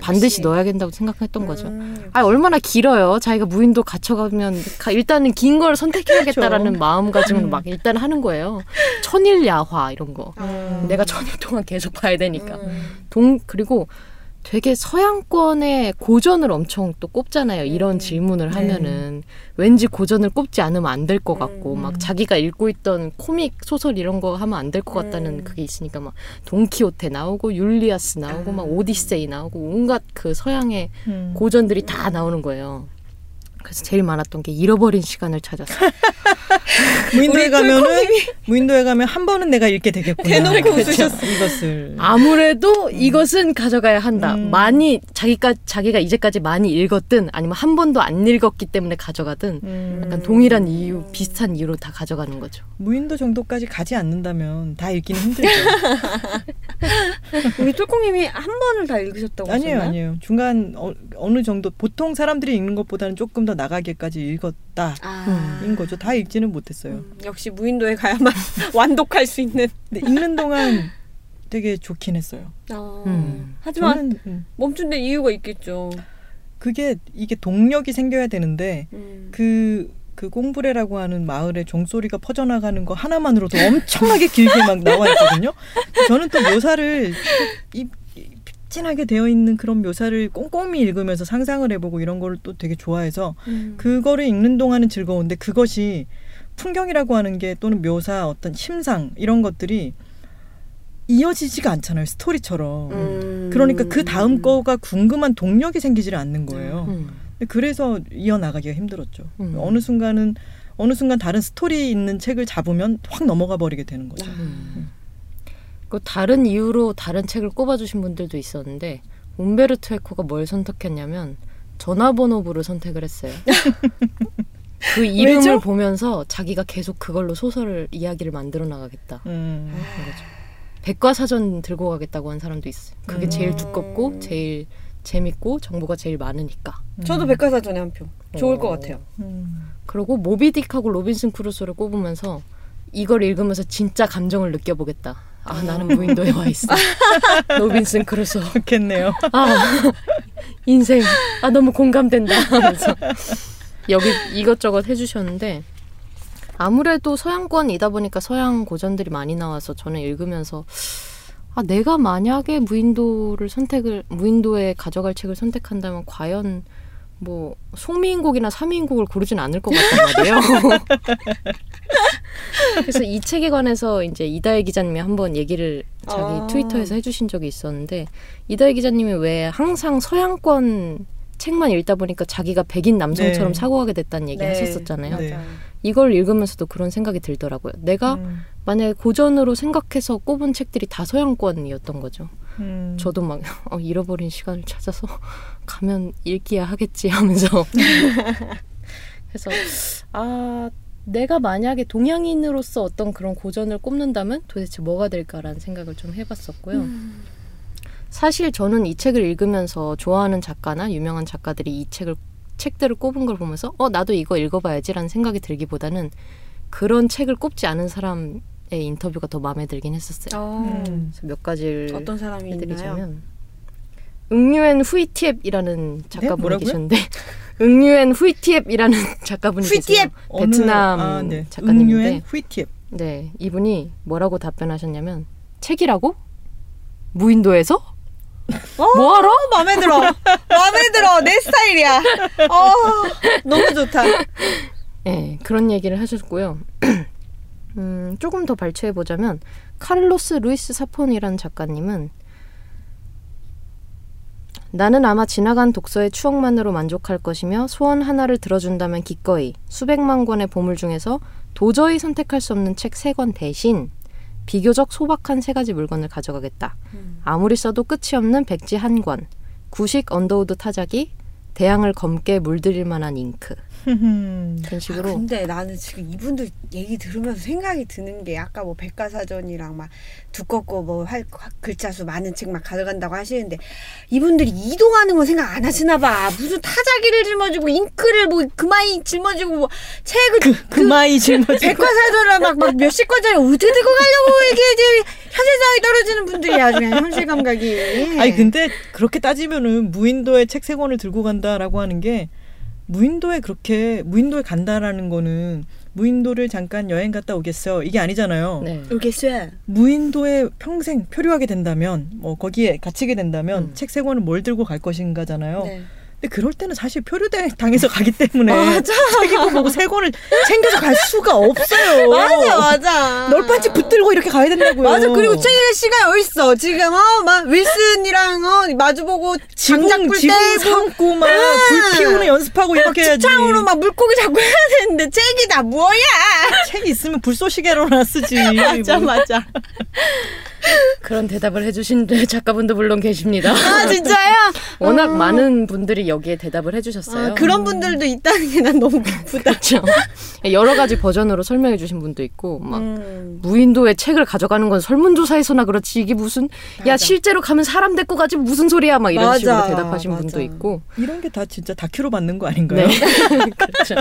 반드시. 넣어야 된다고 생각했던 거죠. 음. 아 얼마나 길어요. 자기가 무인도 갇혀가면 가- 일단은 긴 걸 선택해야겠다라는 그렇죠. 마음가짐을 음. 막 일단 하는 거예요. 천일 야화 이런 거. 음. 내가 천일 동안 계속 봐야 되니까. 음. 동 그리고 되게 서양권의 고전을 엄청 또 꼽잖아요. 이런 음. 질문을 네. 하면은 왠지 고전을 꼽지 않으면 안 될 것 같고 음. 막 자기가 읽고 있던 코믹 소설 이런 거 하면 안 될 것 같다는 음. 그게 있으니까 막 돈키호테 나오고 율리아스 나오고 막 음. 오디세이 나오고 온갖 그 서양의 음. 고전들이 다 나오는 거예요. 그래서 제일 많았던 게 잃어버린 시간을 찾았어요. 무인도에 가면은 무인도에 가면 한 번은 내가 읽게 되겠구나. 대놓고 그렇죠. 웃으셨어. 이것을. 아무래도 이것은 가져가야 한다. 음. 많이 자기가 자기가 이제까지 많이 읽었든 아니면 한 번도 안 읽었기 때문에 가져가든 음. 약간 동일한 이유, 비슷한 이유로 다 가져가는 거죠. 무인도 정도까지 가지 않는다면 다 읽기는 힘들죠. 우리 똘콩님이 한 번을 다 읽으셨다고 아니에요, 하셨나요? 아니에요. 중간 어, 어느 정도 보통 사람들이 읽는 것보다는 조금 더 나가게까지 읽었다인 아. 거죠. 다 읽지는 못했어요. 음, 역시 무인도에 가야만 완독할 수 있는. 근데 읽는 동안 되게 좋긴 했어요. 어. 음. 하지만 저는 음, 멈춘 데 이유가 있겠죠. 그게 이게 동력이 생겨야 되는데 음. 그, 그 꽁브레라고 하는 마을의 종소리가 퍼져나가는 거 하나만으로도 엄청나게 길게 막 나와 있거든요. 저는 또 묘사를 이, 이 픽진하게 되어 있는 그런 묘사를 꼼꼼히 읽으면서 상상을 해보고 이런 거를 또 되게 좋아해서 음. 그거를 읽는 동안은 즐거운데 그것이 풍경이라고 하는 게 또는 묘사 어떤 심상 이런 것들이 이어지지가 않잖아요 스토리처럼 음. 그러니까 그 다음 거가 궁금한 동력이 생기지를 않는 거예요 음. 그래서 이어나가기가 힘들었죠 음. 어느 순간은 어느 순간 다른 스토리 있는 책을 잡으면 확 넘어가 버리게 되는 거죠 음. 그 다른 이유로 다른 책을 꼽아주신 분들도 있었는데 움베르토 에코가 뭘 선택했냐면 전화번호부를 선택을 했어요. 그 이름을 왜죠? 보면서 자기가 계속 그걸로 소설을 이야기를 만들어 나가겠다. 음. 그거죠. 백과사전 들고 가겠다고 한 사람도 있어요. 그게 음. 제일 두껍고 제일 재밌고 정보가 제일 많으니까. 저도 백과사전에 한 표. 좋을 어. 것 같아요. 음. 그리고 모비딕하고 로빈슨 크루소를 꼽으면서 이걸 읽으면서 진짜 감정을 느껴보겠다. 아 나는 무인도에 와 있어. 로빈슨 크루소. 좋겠네요 아 인생 아 너무 공감된다 하면서 여기 이것저것 해주셨는데 아무래도 서양권이다 보니까 서양 고전들이 많이 나와서 저는 읽으면서 아 내가 만약에 무인도를 선택을 무인도에 가져갈 책을 선택한다면 과연 뭐 속미인곡이나 사미인곡을 고르진 않을 것 같단 말이에요. 그래서 이 책에 관해서 이제 이다혜 기자님이 한번 얘기를 자기 아. 트위터에서 해주신 적이 있었는데 이다혜 기자님이 왜 항상 서양권 책만 읽다 보니까 자기가 백인 남성처럼 네. 사고하게 됐다는 얘기 네. 하셨었잖아요. 네. 이걸 읽으면서도 그런 생각이 들더라고요. 내가 음. 만약에 고전으로 생각해서 꼽은 책들이 다 서양권이었던 거죠. 음. 저도 막 어, 잃어버린 시간을 찾아서 가면 읽기야 하겠지 하면서 그래서 아 내가 만약에 동양인으로서 어떤 그런 고전을 꼽는다면 도대체 뭐가 될까라는 생각을 좀 해봤었고요. 사실 저는 이 책을 읽으면서 좋아하는 작가나 유명한 작가들이 이 책을 책들을 꼽은 걸 보면서 어 나도 이거 읽어봐야지라는 생각이 들기보다는 그런 책을 꼽지 않은 사람의 인터뷰가 더 마음에 들긴 했었어요. 어. 음. 몇 가지를 어떤 사람이 있나요? 해드리자면 응유엔 후이티앱이라는 작가분이 뭐라고요? 계셨는데 응유엔 후이티앱이라는 작가분이 계세요. 후이티앱! 어느- 베트남 아, 네. 작가님인데 응유엔 후이티앱 네 이분이 뭐라고 답변하셨냐면 책이라고 무인도에서 뭐하러? 어, 마음에 들어. 마음에 들어. 내 스타일이야. 어, 너무 좋다. 네, 그런 얘기를 하셨고요. 음, 조금 더 발췌해 보자면 카를로스 루이스 사폰이라는 작가님은 나는 아마 지나간 독서의 추억만으로 만족할 것이며 소원 하나를 들어준다면 기꺼이 수백만 권의 보물 중에서 도저히 선택할 수 없는 책 세 권 대신 비교적 소박한 세 가지 물건을 가져가겠다. 아무리 써도 끝이 없는 백지 한 권, 구식 언더우드 타자기, 대양을 검게 물들일 만한 잉크. 이런 식으로 근데 나는 지금 이분들 얘기 들으면서 생각이 드는 게 아까 뭐 백과사전이랑 막 두껍고 뭐 할, 글자 수 많은 책 막 가져간다고 하시는데 이분들이 이동하는 거 생각 안 하시나 봐. 무슨 타자기를 짊어지고 잉크를 뭐 그마이 짊어지고 뭐 책을 그마이 짊어지고 백과사전을 막, 막 몇십 권짜리 어떻게 들고 가려고 이렇게 이제 현실성이 떨어지는 분들이야 아주 그냥 현실 감각이. 아니 근데 그렇게 따지면은 무인도에 책 세 권을 들고 간다라고 하는 게 무인도에 그렇게 무인도에 간다라는 거는 무인도를 잠깐 여행 갔다 오겠어 이게 아니잖아요. 네. 알겠어요. 무인도에 평생 표류하게 된다면 뭐 거기에 갇히게 된다면 음. 책세 권을 뭘 들고 갈 것인가잖아요. 네. 근데 그럴 때는 사실 표류 당해서 가기 때문에 맞아. 책이고 뭐고 세 권을 챙겨서 갈 수가 없어요. 맞아 맞아. 널빤지 붙들고 이렇게 가야 된다고요. 맞아 그리고 챙길 시간이 어딨어 지금 어막 윌슨이랑 어 마주보고 장작불 지붕 떼고 삼고 막불 피우는 연습하고 이렇게 해야지. 창으로 막 물고기 잡고 해야 되는데 책이 다 뭐야 책이 있으면 불쏘시개로나 쓰지. 맞아 뭐. 맞아 그런 대답을 해주신 작가분도 물론 계십니다. 아 진짜요? 워낙 어. 많은 분들이 여기에 대답을 해주셨어요. 아, 그런 분들도 있다는 게 난 너무 기쁘다. 그렇죠. 여러 가지 버전으로 설명해 주신 분도 있고 막 음. 무인도에 책을 가져가는 건 설문조사에서나 그렇지 이게 무슨 야 맞아. 실제로 가면 사람 데리고 가지 무슨 소리야 막 이런 맞아. 식으로 대답하신 맞아. 분도 있고 이런 게 다 진짜 다큐로 받는 거 아닌가요? 네 그렇죠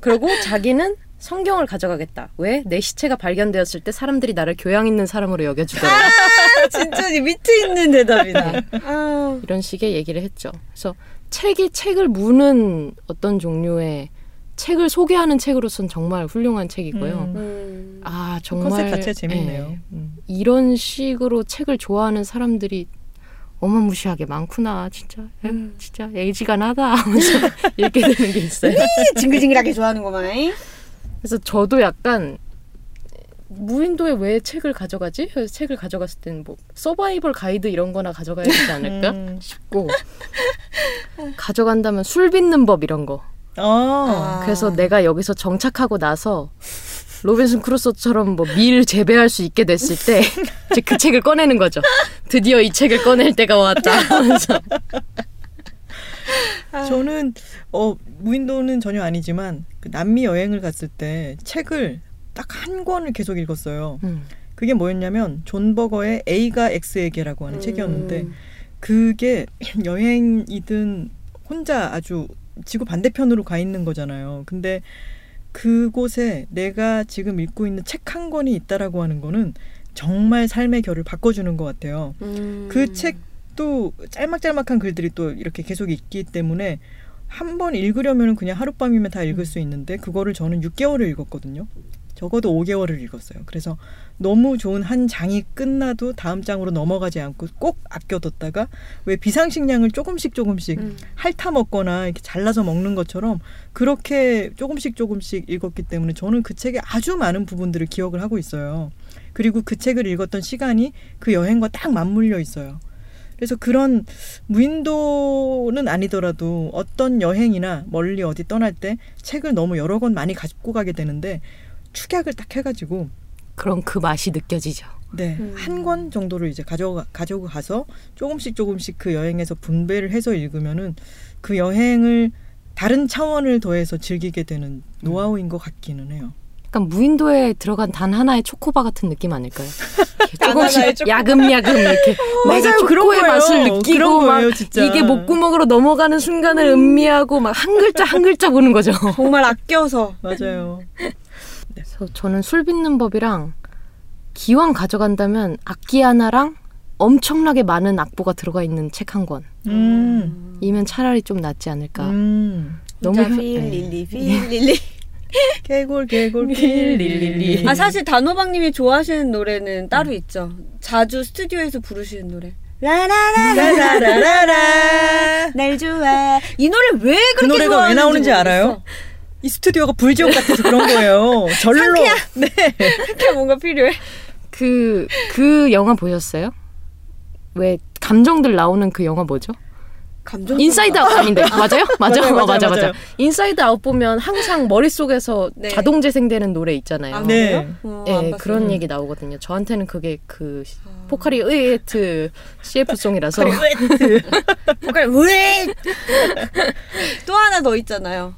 그리고 자기는 성경을 가져가겠다 왜 내 시체가 발견되었을 때 사람들이 나를 교양 있는 사람으로 여겨주더라 아, 진짜 위트 있는 대답이다. 아, 이런 식의 얘기를 했죠 그래서 책이 책을 무는 어떤 종류의 책을 소개하는 책으로선 정말 훌륭한 책이고요 음. 음. 아 정말 컨셉 자체가 재밌네요. 예. 음. 이런 식으로 책을 좋아하는 사람들이 어마무시하게 많구나 진짜 에, 음. 진짜 애지간하다 하면서 읽게 되는 게 있어요. 징글징글하게 좋아하는구만. 그래서 저도 약간 무인도에 왜 책을 가져가지? 그래서 책을 가져갔을 때는 뭐 서바이벌 가이드 이런 거나 가져가야 되지 않을까 음. 싶고 가져간다면 술 빚는 법 이런 거. 어. 그래서 내가 여기서 정착하고 나서 로빈슨 크루소처럼 뭐 밀 재배할 수 있게 됐을 때 이제 그 책을 꺼내는 거죠. 드디어 이 책을 꺼낼 때가 왔다 하면서 저는 어 무인도는 전혀 아니지만 그 남미 여행을 갔을 때 책을 딱 한 권을 계속 읽었어요. 음. 그게 뭐였냐면 존 버거의 A가 X에게라고 하는 음. 책이었는데 그게 여행이든 혼자 아주 지구 반대편으로 가 있는 거잖아요. 근데 그곳에 내가 지금 읽고 있는 책 한 권이 있다라고 하는 거는 정말 삶의 결을 바꿔주는 것 같아요. 음. 그책 도 짤막짤막한 글들이 또 이렇게 계속 있기 때문에 한 번 읽으려면 그냥 하룻밤이면 다 읽을 수 있는데 그거를 저는 6개월을 읽었거든요. 적어도 5개월을 읽었어요. 그래서 너무 좋은 한 장이 끝나도 다음 장으로 넘어가지 않고 꼭 아껴뒀다가 왜 비상식량을 조금씩 조금씩 음. 핥아 먹거나 이렇게 잘라서 먹는 것처럼 그렇게 조금씩 조금씩 읽었기 때문에 저는 그 책의 아주 많은 부분들을 기억을 하고 있어요. 그리고 그 책을 읽었던 시간이 그 여행과 딱 맞물려 있어요. 그래서 그런 무인도는 아니더라도 어떤 여행이나 멀리 어디 떠날 때 책을 너무 여러 권 많이 가지고 가게 되는데 축약을 딱 해가지고 그럼 그 맛이 느껴지죠. 네, 음. 한권 정도를 이제 가져가 가지고 가서 조금씩 조금씩 그 여행에서 분배를 해서 읽으면은 그 여행을 다른 차원을 더해서 즐기게 되는 노하우인 것 같기는 해요. 약간 무인도에 들어간 단 하나의 초코바 같은 느낌 아닐까요? 조금씩. 야금야금 이렇게 맞아요. 초코의. 맛을 느끼고 막 거예요. 이게 목구멍으로 넘어가는 순간을 음미하고 막 한 글자 한 글자 보는 거죠. 정말 아껴서. 맞아요. 그래서 저는 술 빚는 법이랑 기왕 가져간다면 악기 하나랑 엄청나게 많은 악보가 들어가 있는 책 한 권. 음, 이면 차라리 좀 낫지 않을까. 음. 너무 현- 필 네. 릴리 필 릴리. 개골 개골 릴릴리. 아 사실 단호박님이 좋아하시는 노래는 따로 있죠. 자주 스튜디오에서 부르시는 노래. 라라라라 라라라라. 날 좋아. 이 노래 왜 그렇게 그 노래가 왜 좋아하는지 나오는지 모르겠어. 알아요? 이 스튜디오가 불지옥 같아서 그런 거예요. 절로. 네. 이렇게 뭔가 필요해. 그, 그 영화 보셨어요? 왜 감정들 나오는 그 영화 뭐죠? 감정. 인사이드 아웃 아닌데 맞아요? 맞아 맞아요, 어, 맞아 맞아요, 맞아 맞아요. 인사이드 아웃 보면 항상 머릿속에서 네. 자동 재생되는 노래 있잖아요. 아, 네. 어, 봤어요. 그런 얘기 나오거든요. 저한테는 그게 그 아. 포카리 스웨트 CF송이라서 뭔가 왜? 또 하나 더 있잖아요.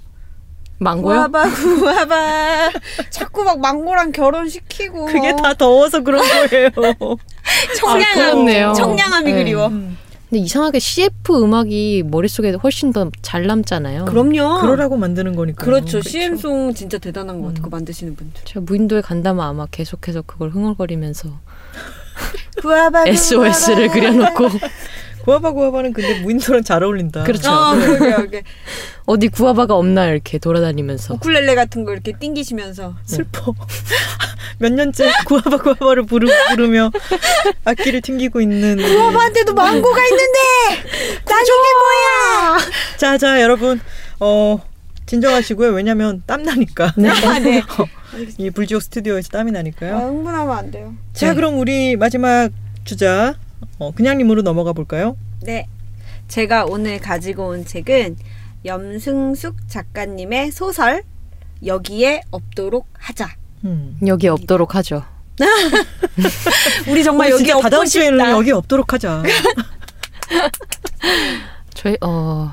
망고요? 구하바 구하바. 자꾸 막 망고랑 결혼시키고. 그게 다 더워서 그런 거예요. 청량함. 그렇네요. 청량함이 네. 그리워. 음, 근데 이상하게 CF 음악이 머릿속에 훨씬 더 잘 남잖아요. 그럼요. 그러라고 만드는 거니까. 그렇죠. CM송 진짜 대단한 것 같아. 그거 만드시는 분들. 제가 무인도에 간다면 아마 계속해서 그걸 흥얼거리면서 SOS를 그려놓고 구아바 구아바는 근데 무인도랑 잘 어울린다. 그렇죠. 어, 그러게, 그러게. 어디 구아바가 없나 이렇게 돌아다니면서 우쿨렐레 같은 거 이렇게 띵기시면서. 슬퍼. 몇 년째 구아바 구아바를 부르, 부르며 악기를 튕기고 있는. 구하바한테도 망고가 있는데! 난 이게 뭐야! 자자 여러분 어 진정하시고요. 왜냐면 땀 나니까. 아, 네. 이 불지옥 스튜디오에서 땀이 아, 나니까요. 흥분하면 안 돼요. 자 그럼 우리 마지막 주자 어, 그냥님으로 넘어가 볼까요? 네. 제가 오늘 가지고 온 책은 염승숙 작가님의 소설 여기에 없도록 하자. 음. 여기 없도록 하죠. 우리 정말 우리 여기 없고 싶다. 여기 없도록 하자. 저희 어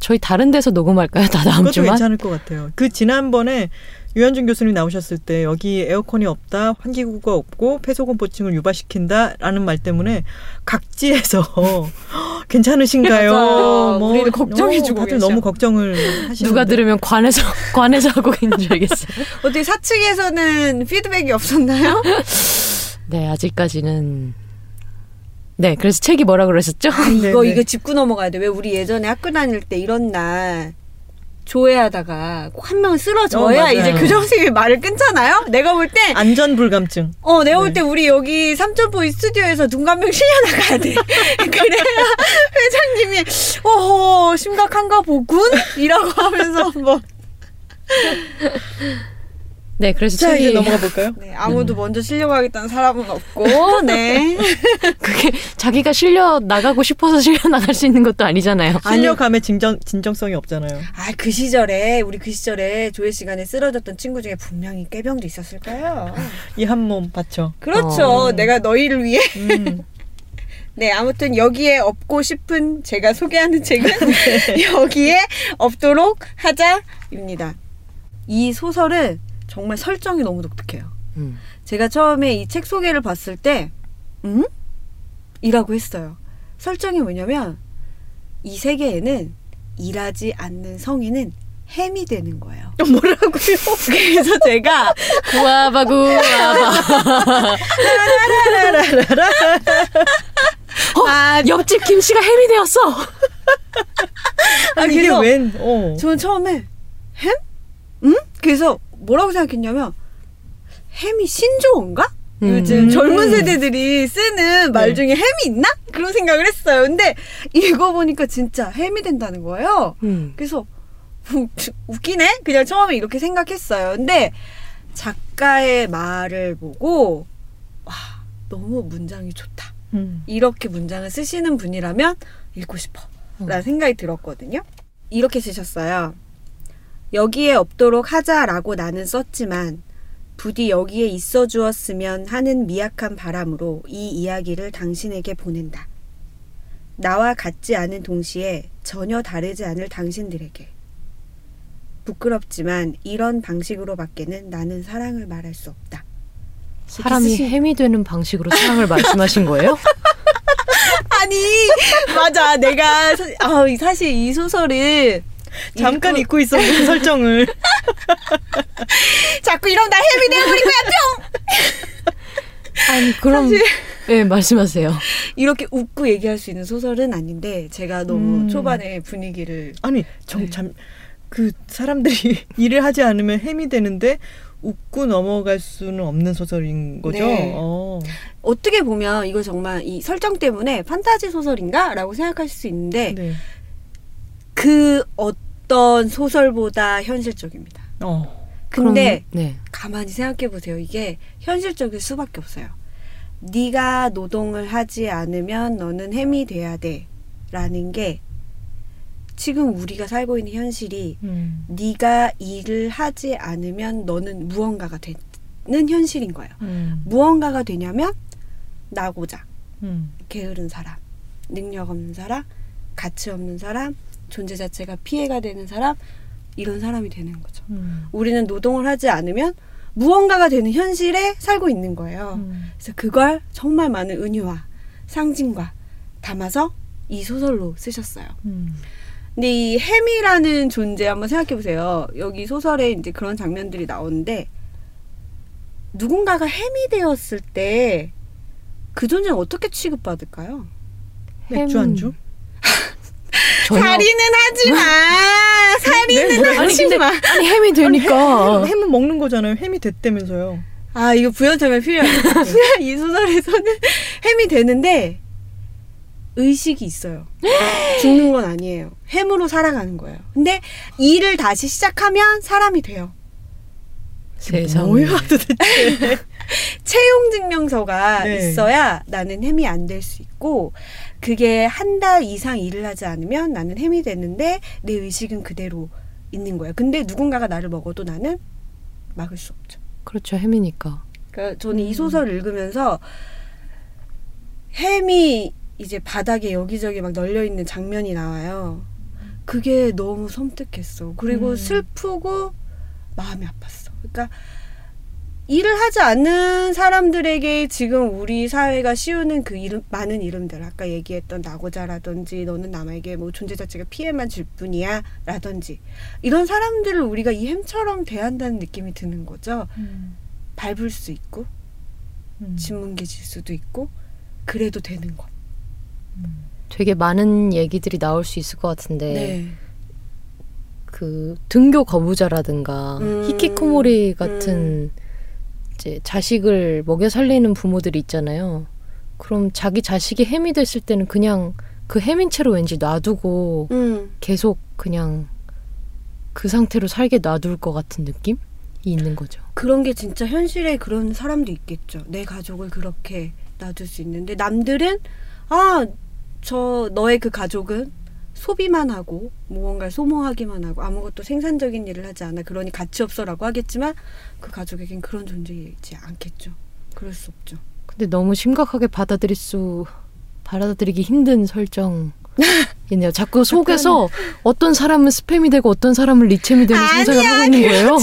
저희 다른 데서 녹음할까요? 다 다음 그것도 주만. 괜찮을 것 같아요. 그 지난번에 유현준 교수님 나오셨을 때 여기 에어컨이 없다, 환기구가 없고 폐소공포증을 유발시킨다라는 말 때문에 각지에서 괜찮으신가요? 맞아요. 우리를 걱정해주고 다들 계셔. 너무 걱정을 하시는데 누가 들으면 관에서 관에서 하고 있는 줄 알겠어요. 어떻게 사측에서는 피드백이 없었나요? 네 아직까지는 네 그래서 책이 뭐라 그러셨죠? 이거 네네. 이거 짚고 넘어가야 돼. 왜 우리 예전에 학교 다닐 때 이런 날 조회하다가 꼭 한 명은 어, 쓰러져야 맞아요. 이제 교장 선생님이 말을 끊잖아요. 내가 볼 때 안전 불감증. 어, 내가 볼 네. 때 우리 여기 삼천포 이 스튜디오에서 눈 감병 실려 나가야 돼. 그래야 회장님이 어허 심각한가 보군 이라고 하면서 뭐 네 그래서 자 이제 넘어가 볼까요? 네, 아무도 먼저 실려가겠다는 사람은 없고 네. 그게 자기가 실려 나가고 싶어서 실려 나갈 수 있는 것도 아니잖아요. 실력감에 진정 진정성이 없잖아요. 아 그 시절에 우리 그 시절에 조회 시간에 쓰러졌던 친구 중에 분명히 꾀병도 있었을 거예요. 이 한몸 바쳐. 그렇죠. 어. 내가 너희를 위해 음. 네, 아무튼 여기에 없고 싶은 제가 소개하는 책은 여기에 없도록 하자입니다. 이 소설은 정말 설정이 너무 독특해요. 음. 제가 처음에 이 책 소개를 봤을 때, 음? 이라고 했어요. 설정이 뭐냐면, 이 세계에는 일하지 않는 성인은 햄이 되는 거예요. 뭐라고요? 그래서 제가 구아바 구아바. 어, 아, 옆집 김 씨가 햄이 되었어. 아니, 이게 그래서 웬? 어. 저는 처음에 햄? 응? 그래서 뭐라고 생각했냐면 햄이 신조어인가? 음. 요즘 젊은 세대들이 쓰는 말 네. 중에 햄이 있나? 그런 생각을 했어요. 근데 읽어보니까 진짜 햄이 된다는 거예요. 음. 그래서 우- 웃기네? 그냥 처음에 이렇게 생각했어요. 근데 작가의 말을 보고 와 너무 문장이 좋다. 음. 이렇게 문장을 쓰시는 분이라면 읽고 싶어. 라는 생각이 들었거든요. 이렇게 쓰셨어요. 여기에 없도록 하자라고 나는 썼지만 부디 여기에 있어 주었으면 하는 미약한 바람으로 이 이야기를 당신에게 보낸다. 나와 같지 않은 동시에 전혀 다르지 않을 당신들에게. 부끄럽지만 이런 방식으로밖에는 나는 사랑을 말할 수 없다. 사람이 햄이 되는 방식으로 사랑을 말씀하신 거예요? 아니 맞아 내가 사, 아, 사실 이 소설을 잠깐 읽고- 잊고 있었는데 그 설정을. 자꾸 이러면 나 햄이 되어버릴 거야 뿅 아니 그럼 네 말씀하세요. 이렇게 웃고 얘기할 수 있는 소설은 아닌데 제가 너무 음. 초반에 분위기를 아니 네. 정참 그 사람들이 일을 하지 않으면 햄이 되는데 웃고 넘어갈 수는 없는 소설인 거죠. 네. 어. 어떻게 보면 이거 정말 이 설정 때문에 판타지 소설인가라고 생각하실 수 있는데 네. 그 어떤 소설보다 현실적입니다. 어. 근데 그럼, 네. 가만히 생각해 보세요. 이게 현실적일 수밖에 없어요. 네가 노동을 하지 않으면 너는 햄이 돼야 돼라는 게 지금 우리가 살고 있는 현실이 음. 네가 일을 하지 않으면 너는 무언가가 되는 현실인 거예요. 음. 무언가가 되냐면 나고자 음. 게으른 사람, 능력 없는 사람, 가치 없는 사람, 존재 자체가 피해가 되는 사람 이런 사람이 되는 거죠. 음. 우리는 노동을 하지 않으면 무언가가 되는 현실에 살고 있는 거예요. 음. 그래서 그걸 정말 많은 은유와 상징과 담아서 이 소설로 쓰셨어요. 음. 근데 이 햄이라는 존재 한번 생각해 보세요. 여기 소설에 이제 그런 장면들이 나오는데 누군가가 햄이 되었을 때 그 존재는 어떻게 취급받을까요? 맥주 햄. 안주? 살인은 하지 마. 살인은 네? 아니 하지 마. 아니 햄이 되니까 햄, 햄은 먹는 거잖아요. 햄이 됐다면서요. 아 이거 부연점에 필요해요. 이 소설에서는 햄이 되는데 의식이 있어요. 죽는 건 아니에요. 햄으로 살아가는 거예요. 근데 일을 다시 시작하면 사람이 돼요. 세상에. 뭐야 도대체. 채용 증명서가 네. 있어야 나는 햄이 안 될 수 있고 그게 한 달 이상 일을 하지 않으면 나는 햄이 되는데 내 의식은 그대로 있는 거예요. 근데 누군가가 나를 먹어도 나는 막을 수 없죠. 그렇죠 햄이니까. 그러니까 저는 이 소설을 읽으면서 햄이 이제 바닥에 여기저기 막 널려 있는 장면이 나와요. 그게 너무 섬뜩했어. 그리고 음. 슬프고 마음이 아팠어. 그러니까 일을 하지 않는 사람들에게 지금 우리 사회가 씌우는 그 이름, 많은 이름들 아까 얘기했던 나고자라든지 너는 남에게 뭐 존재 자체가 피해만 줄 뿐이야 라든지 이런 사람들을 우리가 이 햄처럼 대한다는 느낌이 드는 거죠. 밟을 수 있고 음. 신문기 질 수도 있고 그래도 되는 것. 되게 많은 얘기들이 나올 수 있을 것 같은데 네. 그 등교 거부자라든가 음. 히키코모리 같은 이제 자식을 먹여 살리는 부모들이 있잖아요. 그럼 자기 자식이 햄이 됐을 때는 그냥 그 햄인 채로 왠지 놔두고 음. 계속 그냥 그 상태로 살게 놔둘 것 같은 느낌이 있는 거죠. 그런 게 진짜 현실에 그런 사람도 있겠죠. 내 가족을 그렇게 놔둘 수 있는데 남들은 아, 저 너의 그 가족은 소비만 하고 무언가를 소모하기만 하고 아무것도 생산적인 일을 하지 않아. 그러니 가치 없어라고 하겠지만 그 가족에겐 그런 존재이지 않겠죠. 그럴 수 없죠. 근데 너무 심각하게 받아들일 수 받아들이기 힘든 설정 이네요. 자꾸 속에서 어떤 사람은 스팸이 되고 어떤 사람은 리챔이 되는 상상을 하고 있는 거예요.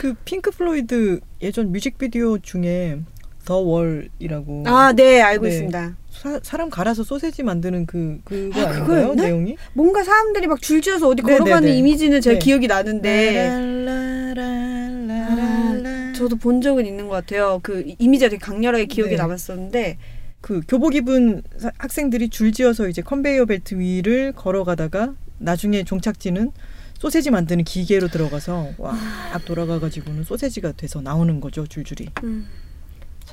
그 핑크 플로이드 예전 뮤직비디오 중에 더 월이라고 아, 네, 알고 네. 있습니다. 사, 사람 갈아서 소세지 만드는 그 그거 아, 아닌가요? 그거였나? 내용이? 뭔가 사람들이 막 줄지어서 어디 네, 걸어가는 네, 네. 이미지는 제가 네. 기억이 나는데 라라라라라라. 저도 본 적은 있는 것 같아요. 그 이미지가 되게 강렬하게 기억에 네. 남았었는데 그 교복 입은 사- 학생들이 줄지어서 이제 컨베이어 벨트 위를 걸어가다가 나중에 종착지는 소세지 만드는 기계로 들어가서 와 돌아가가지고는 소세지가 돼서 나오는 거죠 줄줄이.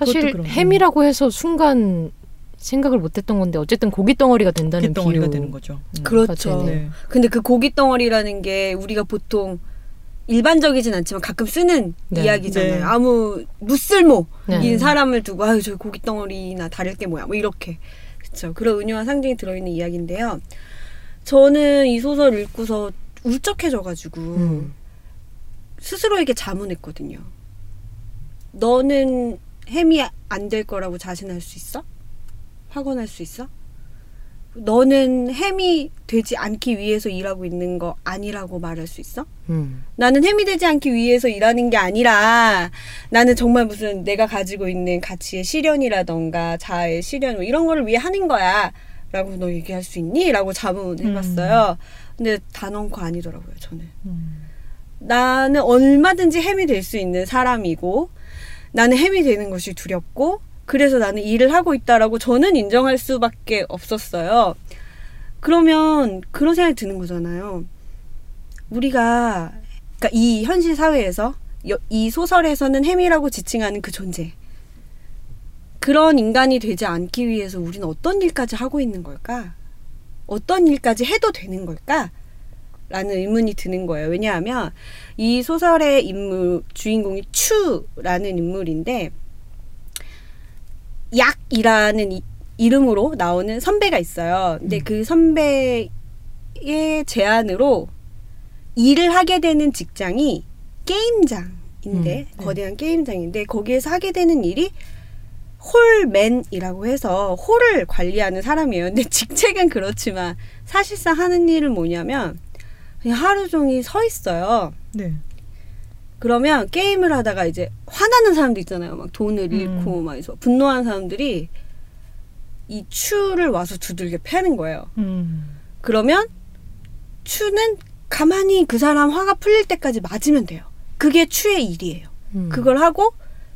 사실 햄이라고 해서 순간 생각을 못했던 건데 어쨌든 고기 덩어리가 된다는 덩어리가 비유. 되는 거죠. 음. 그렇죠. 네. 네. 근데 그 고기 덩어리라는 게 우리가 보통 일반적이진 않지만 가끔 쓰는 네. 이야기잖아요. 네. 아무 무쓸모인 네. 사람을 두고 아유 저 고기 덩어리나 다를 게 뭐야 뭐 이렇게 그렇죠. 그런 은유와 상징이 들어있는 이야기인데요. 저는 이 소설 읽고서 울적해져가지고 음. 스스로에게 자문했거든요. 너는 햄이 안 될 거라고 자신할 수 있어? 확언할 수 있어? 너는 햄이 되지 않기 위해서 일하고 있는 거 아니라고 말할 수 있어? 음. 나는 햄이 되지 않기 위해서 일하는 게 아니라 나는 정말 무슨 내가 가지고 있는 가치의 실현이라던가 자아의 실현 뭐 이런 거를 위해 하는 거야. 라고 너 얘기할 수 있니? 라고 자문해봤어요. 근데 단언코 아니더라고요, 저는. 음. 나는 얼마든지 햄이 될 수 있는 사람이고 나는 햄이 되는 것이 두렵고 그래서 나는 일을 하고 있다라고 저는 인정할 수밖에 없었어요. 그러면 그런 생각이 드는 거잖아요. 우리가 그러니까 이 현실 사회에서 여- 이 소설에서는 햄이라고 지칭하는 그 존재 그런 인간이 되지 않기 위해서 우리는 어떤 일까지 하고 있는 걸까? 어떤 일까지 해도 되는 걸까? 라는 의문이 드는 거예요. 왜냐하면 이 소설의 인물 주인공이 추라는 인물인데 약이라는 이, 이름으로 나오는 선배가 있어요. 근데 그 선배의 제안으로 일을 하게 되는 직장이 게임장인데 음, 거대한 게임장인데 거기에서 하게 되는 일이 홀맨이라고 해서 홀을 관리하는 사람이에요. 근데 직책은 그렇지만 사실상 하는 일은 뭐냐면 그냥 하루 종일 서 있어요. 네. 그러면 게임을 하다가 이제 화나는 사람도 있잖아요. 막 돈을 음. 잃고 막 해서 분노한 사람들이 이 추를 와서 두들겨 패는 거예요. 음. 그러면 추는 가만히 그 사람 화가 풀릴 때까지 맞으면 돼요. 그게 추의 일이에요. 음. 그걸 하고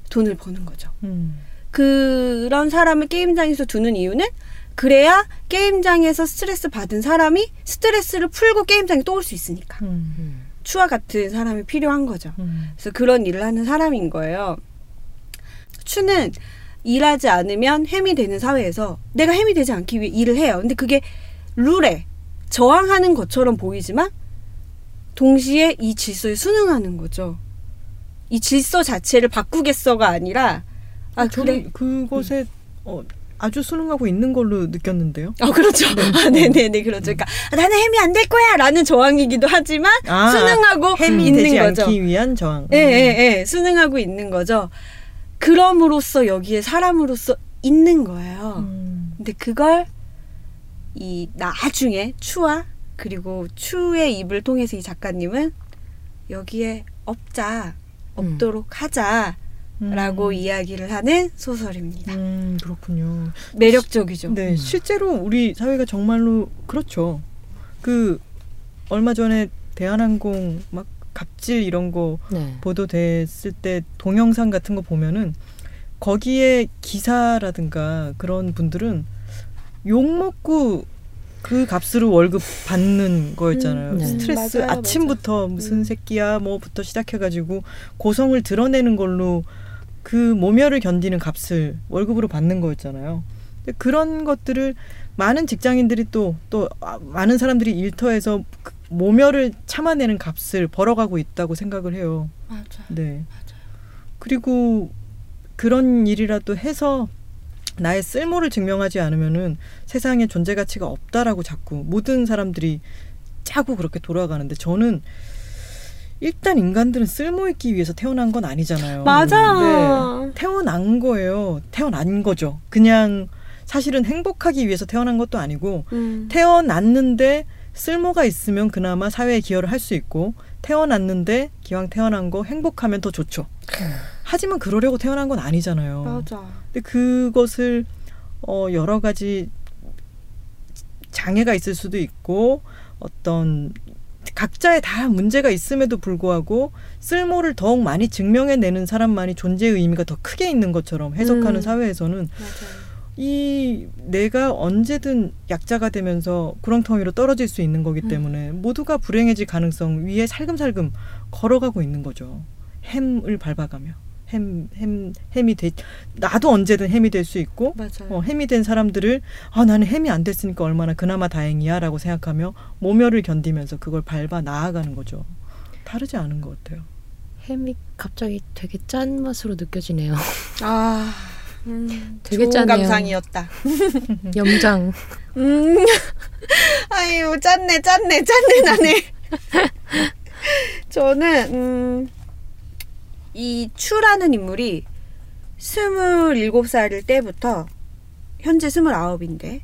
돈을 버는 거죠. 음. 그런 사람을 게임장에서 두는 이유는 그래야 게임장에서 스트레스 받은 사람이 스트레스를 풀고 게임장에 또 올 수 있으니까. 음. 추와 같은 사람이 필요한 거죠. 음. 그래서 그런 일을 하는 사람인 거예요. 추는 일하지 않으면 햄이 되는 사회에서 내가 햄이 되지 않기 위해 일을 해요. 근데 그게 룰에 저항하는 것처럼 보이지만 동시에 이 질서에 순응하는 거죠. 이 질서 자체를 바꾸겠어가 아니라 아 그래 그것에 어, 아주 순응하고 있는 걸로 느꼈는데요. 아 그렇죠. 아, 네네네 그렇죠. 그러니까 아, 나는 햄이 안 될 거야 라는 저항이기도 하지만 아, 순응하고 햄이 있는 되지 거죠. 않기 위한 저항. 예, 예, 예. 순응하고 있는 거죠. 그럼으로써 여기에 사람으로서 있는 거예요. 음. 근데 그걸 이 나중에 추와 그리고 추의 입을 통해서 이 작가님은 여기에 없자 없도록 하자 라고 음. 이야기를 하는 소설입니다. 음, 그렇군요. 매력적이죠. 네, 실제로 우리 사회가 정말로 그렇죠. 그 얼마 전에 대한항공 막 갑질 이런 거 네. 보도됐을 때 동영상 같은 거 보면은 거기에 기사라든가 그런 분들은 욕 먹고 그 값으로 월급 받는 거였잖아요. 음, 네. 스트레스 맞아요, 아침부터 무슨 음. 새끼야 뭐부터 시작해가지고 고성을 드러내는 걸로 그 모멸을 견디는 값을 월급으로 받는 거였잖아요. 그런 것들을 많은 직장인들이 또 또 많은 사람들이 일터에서 그 모멸을 참아내는 값을 벌어가고 있다고 생각을 해요. 맞아요. 네. 그리고 그런 일이라도 해서 나의 쓸모를 증명하지 않으면은 세상에 존재 가치가 없다라고 자꾸 모든 사람들이 짜고 그렇게 돌아가는데 저는 일단 인간들은 쓸모 있기 위해서 태어난 건 아니잖아요. 맞아. 네. 태어난 거예요. 태어난 거죠. 그냥 사실은 행복하기 위해서 태어난 것도 아니고 음. 태어났는데 쓸모가 있으면 그나마 사회에 기여를 할 수 있고 태어났는데 기왕 태어난 거 행복하면 더 좋죠. 하지만 그러려고 태어난 건 아니잖아요. 맞아. 근데 그것을 어 여러 가지 장애가 있을 수도 있고 어떤 각자의 다 문제가 있음에도 불구하고 쓸모를 더욱 많이 증명해내는 사람만이 존재의 의미가 더 크게 있는 것처럼 해석하는 음. 사회에서는 맞아요. 이 내가 언제든 약자가 되면서 구렁텅이로 떨어질 수 있는 거기 음. 때문에 모두가 불행해질 가능성 위에 살금살금 걸어가고 있는 거죠. 햄을 밟아가며 햄, 햄, 햄이 돼 나도 언제든 햄이 될 수 있고 맞아요. 어, 햄이 된 사람들을 아 나는 햄이 안 됐으니까 얼마나 그나마 다행이야라고 생각하며 모멸을 견디면서 그걸 밟아 나아가는 거죠. 다르지 않은 것 같아요. 햄이 갑자기 되게 짠 맛으로 느껴지네요. 아, 음, 되게 좋은 짜네요. 감상이었다. 염장. 음, 아유, 짠네, 짠네, 짠네, 나네. 저는, 음, 이 추라는 인물이 스물일곱 살일 때부터 현재 스물아홉인데,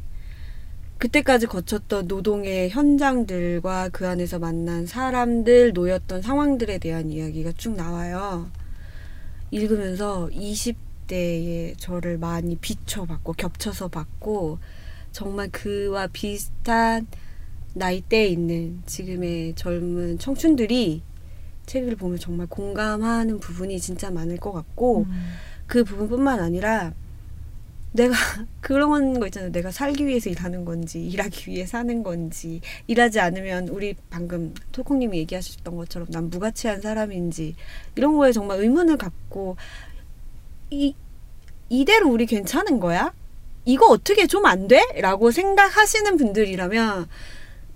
그때까지 거쳤던 노동의 현장들과 그 안에서 만난 사람들, 놓였던 상황들에 대한 이야기가 쭉 나와요. 읽으면서 20대의 저를 많이 비춰봤고, 겹쳐서 봤고, 정말 그와 비슷한 나이대에 있는 지금의 젊은 청춘들이 책을 보면 정말 공감하는 부분이 진짜 많을 것 같고, 그 부분뿐만 아니라 내가 그런 거 있잖아요. 내가 살기 위해서 일하는 건지 일하기 위해 사는 건지 일하지 않으면 우리 방금 토콩님이 얘기하셨던 것처럼 난 무가치한 사람인지 이런 거에 정말 의문을 갖고 이 이대로 우리 괜찮은 거야? 이거 어떻게 좀 안 돼? 라고 생각하시는 분들이라면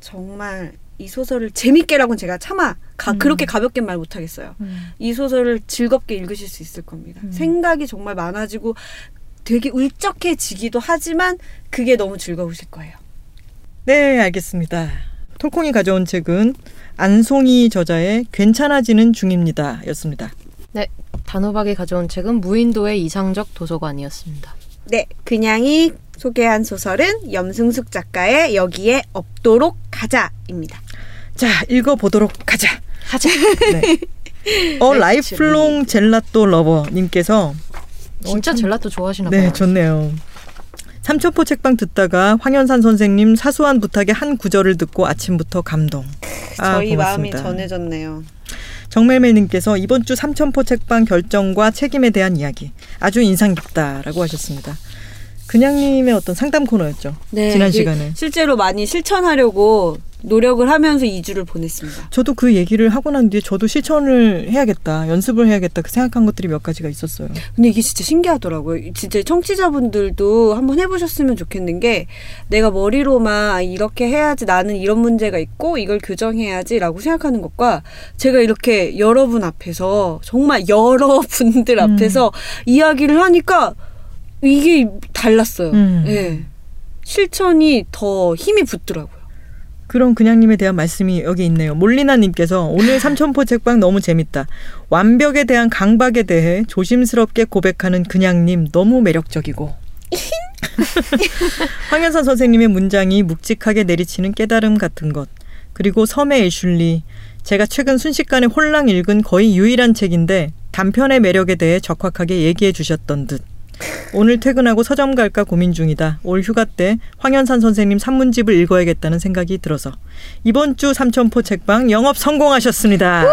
정말 이 소설을 재밌게라고는 제가 차마 가, 음. 그렇게 가볍게 말 못하겠어요. 이 소설을 즐겁게 읽으실 수 있을 겁니다. 음. 생각이 정말 많아지고 되게 울적해지기도 하지만 그게 너무 즐거우실 거예요. 네, 알겠습니다. 톨콩이 가져온 책은 안송이 저자의 괜찮아지는 중입니다. 였습니다. 단호박이 가져온 책은 무인도의 이상적 도서관이었습니다. 네, 그냥이 소개한 소설은 염승숙 작가의 여기에 없도록 가자입니다. 자, 읽어보도록 하자. 하자. 네. 어, 라이플롱 젤라또 러버님께서 진짜 참- 젤라또 좋아하시나 봐요. 네, 좋네요. 삼천포 책방 듣다가 황현산 선생님 사소한 부탁의 한 구절을 듣고 아침부터 감동. 아, 저희 마음이 고맙습니다. 전해졌네요. 정멜멜님께서 이번 주 삼천포 책방 결정과 책임에 대한 이야기 아주 인상 깊다라고 하셨습니다. 그냥님의 어떤 상담 코너였죠. 네, 지난 시간에. 실제로 많이 실천하려고 노력을 하면서 2주를 보냈습니다. 저도 그 얘기를 하고 난 뒤에 저도 실천을 해야겠다, 연습을 해야겠다 그 생각한 것들이 몇 가지가 있었어요. 근데 이게 진짜 신기하더라고요. 진짜 청취자분들도 한번 해보셨으면 좋겠는 게 내가 머리로만 아, 이렇게 해야지 나는 이런 문제가 있고 이걸 교정해야지라고 생각하는 것과 제가 이렇게 여러분 앞에서 정말 여러분들 음. 앞에서 이야기를 하니까 이게 달랐어요. 음. 예. 실천이 더 힘이 붙더라고요. 그런 그냥님에 대한 말씀이 여기 있네요. 몰리나님께서 오늘 삼천포 책방 너무 재밌다. 완벽에 대한 강박에 대해 조심스럽게 고백하는 그냥님 너무 매력적이고. 황현선 선생님의 문장이 묵직하게 내리치는 깨달음 같은 것. 그리고 섬의 애슐리. 제가 최근 순식간에 홀랑 읽은 거의 유일한 책인데 단편의 매력에 대해 적확하게 얘기해 주셨던 듯. 오늘 퇴근하고 서점 갈까 고민 중이다. 올 휴가 때 황현산 선생님 산문집을 읽어야겠다는 생각이 들어서 이번 주 삼천포 책방 영업 성공하셨습니다.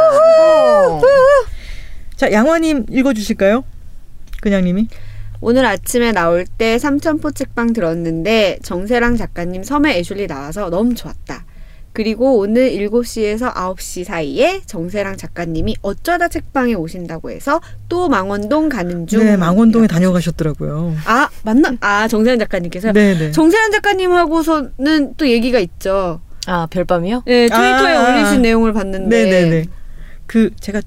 자, 양화님 읽어주실까요? 그냥님이. 오늘 아침에 나올 때 삼천포 책방 들었는데 정세랑 작가님 섬의 애슐리 나와서 너무 좋았다. 그리고 오늘 7시에서 9시 사이에 정세랑 작가님이 어쩌다 책방에 오신다고 해서 또 망원동 가는 중. 네, 망원동에 다녀가셨더라고요. 아, 맞나? 아, 정세랑 작가님께서요? 네네. 정세란 작가님하고서는 또 얘기가 있죠. 아 별밤이요? 네, 트위터에 아, 올리신 내용을 봤는데. 네네네. 그 제가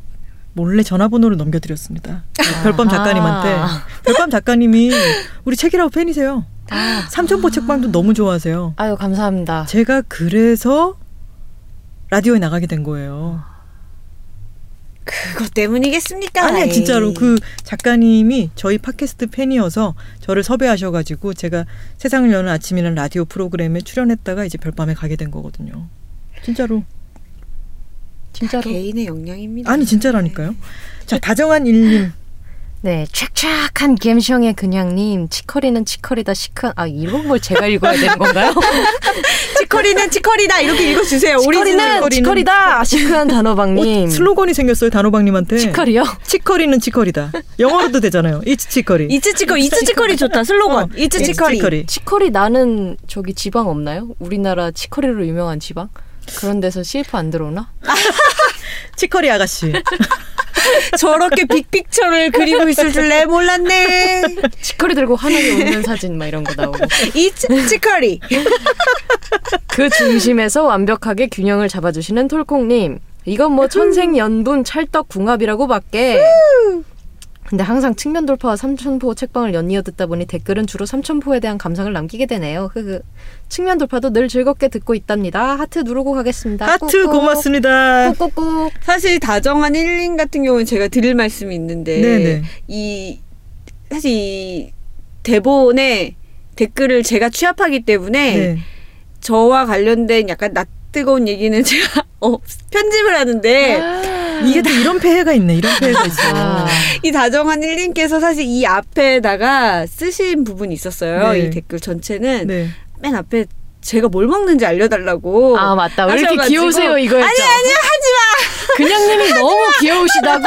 몰래 전화번호를 넘겨드렸습니다. 별밤 작가님한테. 아하. 별밤 작가님이 우리 책이라고 팬이세요. 아, 삼천포 책방도 너무 좋아하세요. 아유 감사합니다. 제가 그래서 라디오에 나가게 된 거예요. 그것 때문이겠습니까? 에이. 진짜로 그 작가님이 저희 팟캐스트 팬이어서 저를 섭외하셔가지고 제가 세상을 여는 아침이라는 라디오 프로그램에 출연했다가 이제 별밤에 가게 된 거거든요. 진짜로. 진짜로. 개인의 역량입니다. 아니 진짜라니까요. 자 다정한 일님. 네, 착착한 갬성의 그냥님, 치커리는 치커리다 시큰 아 이런 걸 제가 읽어야 되는 건가요? 치커리는 치커리다 이렇게 읽어주세요. 치커리는 치커리다 시크한 단호박님. 어, 슬로건이 생겼어요 단호박님한테. 치커리요? 치커리는 치커리다. 영어로도 되잖아요. 이츠 치커리. 이츠 치커리, 이츠 치커리 좋다. 슬로건. 어, 이츠. 치커리. 치커리 나는 저기 지방 없나요? 우리나라 치커리로 유명한 지방? 그런 데서 CF 안 들어오나? 치커리 아가씨. 저렇게 빅픽처를 그리고 있을 줄내 몰랐네. 치커리 들고 하늘에 웃는 사진 막 이런 거 나오고. 이츠 치커리. 그 중심에서 완벽하게 균형을 잡아주시는 톨콩님. 이건 뭐 천생연분 찰떡궁합이라고 밖에. 근데 항상 측면 돌파와 삼천포 책방을 연이어 듣다 보니 댓글은 주로 삼천포에 대한 감상을 남기게 되네요. 그 측면 돌파도 늘 즐겁게 듣고 있답니다. 하트 누르고 가겠습니다. 하트 꾹꾹. 고맙습니다. 꾹꾹꾹. 사실 다정한 힐링 같은 경우는 제가 드릴 말씀이 있는데 네네. 이 사실 이 대본에 댓글을 제가 취합하기 때문에 네. 저와 관련된 약간 낯 뜨거운 얘기는 제가 어, 편집을 하는데 이게 다 이런 폐해가 있네. 이런 폐해가 있어. 아, 이 다정한 힐링께서 사실 이 앞에다가 쓰신 부분이 있었어요. 네. 이 댓글 전체는 네. 맨 앞에 제가 뭘 먹는지 알려달라고. 아 맞다. 왜 이렇게 하셔가지고. 귀여우세요 이거였죠? 아니 아니 하지 그냥님이 너무 귀여우시다고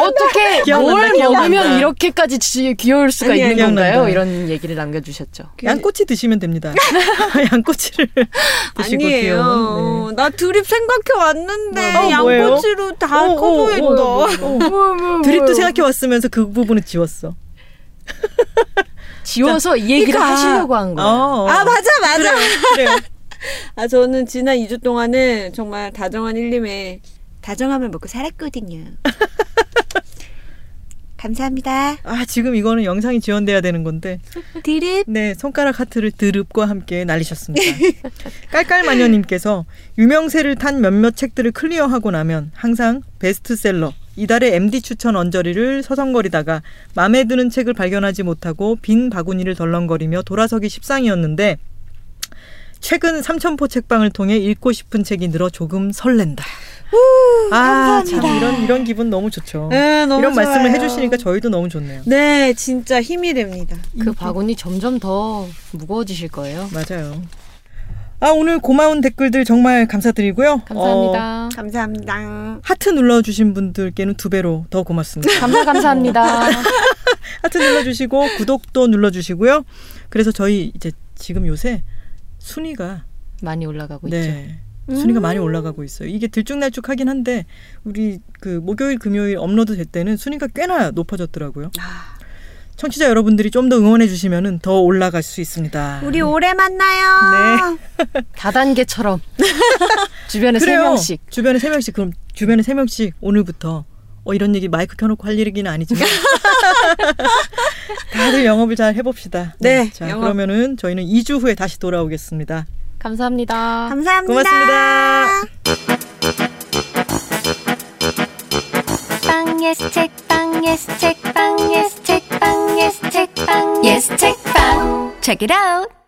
어떻게 기억난다, 뭘 기억난다. 먹으면 이렇게까지 지- 귀여울 수가 아니야, 있는 건가요? 기억난다. 이런 얘기를 남겨주셨죠. 마. 양꼬치 드시면 됩니다. 양꼬치를 드시고. 아니에요. 나 드립 생각해 왔는데 뭐, 뭐예요? 양꼬치로 다 어, 어, 커버했다. 어, 어. 드립도 생각해 왔으면서 그 부분을 지웠어. 지워서 이 얘기를 그러니까. 하시려고 한 거예요. 어. 아 맞아 맞아. 그래요. 아 저는 지난 2주 동안은 정말 다정한 일님의 다정함을 먹고 살았거든요. 감사합니다. 아 지금 이거는 영상이 지원돼야 되는 건데 드립. 네 손가락 하트를 드릅과 함께 날리셨습니다. 깔깔마녀님께서 유명세를 탄 몇몇 책들을 클리어하고 나면 항상 베스트셀러 이달의 MD 추천 언저리를 서성거리다가 마음에 드는 책을 발견하지 못하고 빈 바구니를 덜렁거리며 돌아서기 십상이었는데 최근 삼천포 책방을 통해 읽고 싶은 책이 늘어 조금 설렌다. 아, 참 이런 이런 기분 너무 좋죠. 네, 너무 이런 말씀을 좋아요. 해주시니까 저희도 너무 좋네요. 네, 진짜 힘이 됩니다. 그 바구니 점점 더 무거워지실 거예요. 맞아요. 아 오늘 고마운 댓글들 정말 감사드리고요. 어, 감사합니다. 감사합니다. 하트 눌러주신 분들께는 두 배로 더 고맙습니다. 감사 감사합니다. 하트 눌러주시고 구독도 눌러주시고요. 그래서 저희 이제 지금 요새 순위가 많이 올라가고 있죠. 네 순위가 많이 올라가고 있어요. 이게 들쭉날쭉하긴 한데 우리 그 목요일 금요일 업로드 될 때는 순위가 꽤나 높아졌더라고요. 아, 청취자 여러분들이 좀 더 응원해 주시면 더 올라갈 수 있습니다. 우리 오래 만나요. 네. 다단계처럼 주변에 세 명씩. 주변에 세 명씩 그럼 주변에 세 명씩 오늘부터 어 이런 얘기 마이크 켜놓고 할 일이긴 아니지만 다들 영업을 잘 해봅시다. 네. 네. 자 영업. 그러면은 저희는 2주 후에 다시 돌아오겠습니다. 감사합니다. 감사합니다. 고맙습니다. Yes, check, bang! yes, 책방, yes, 책방, yes, yes, check, bang! Check it out.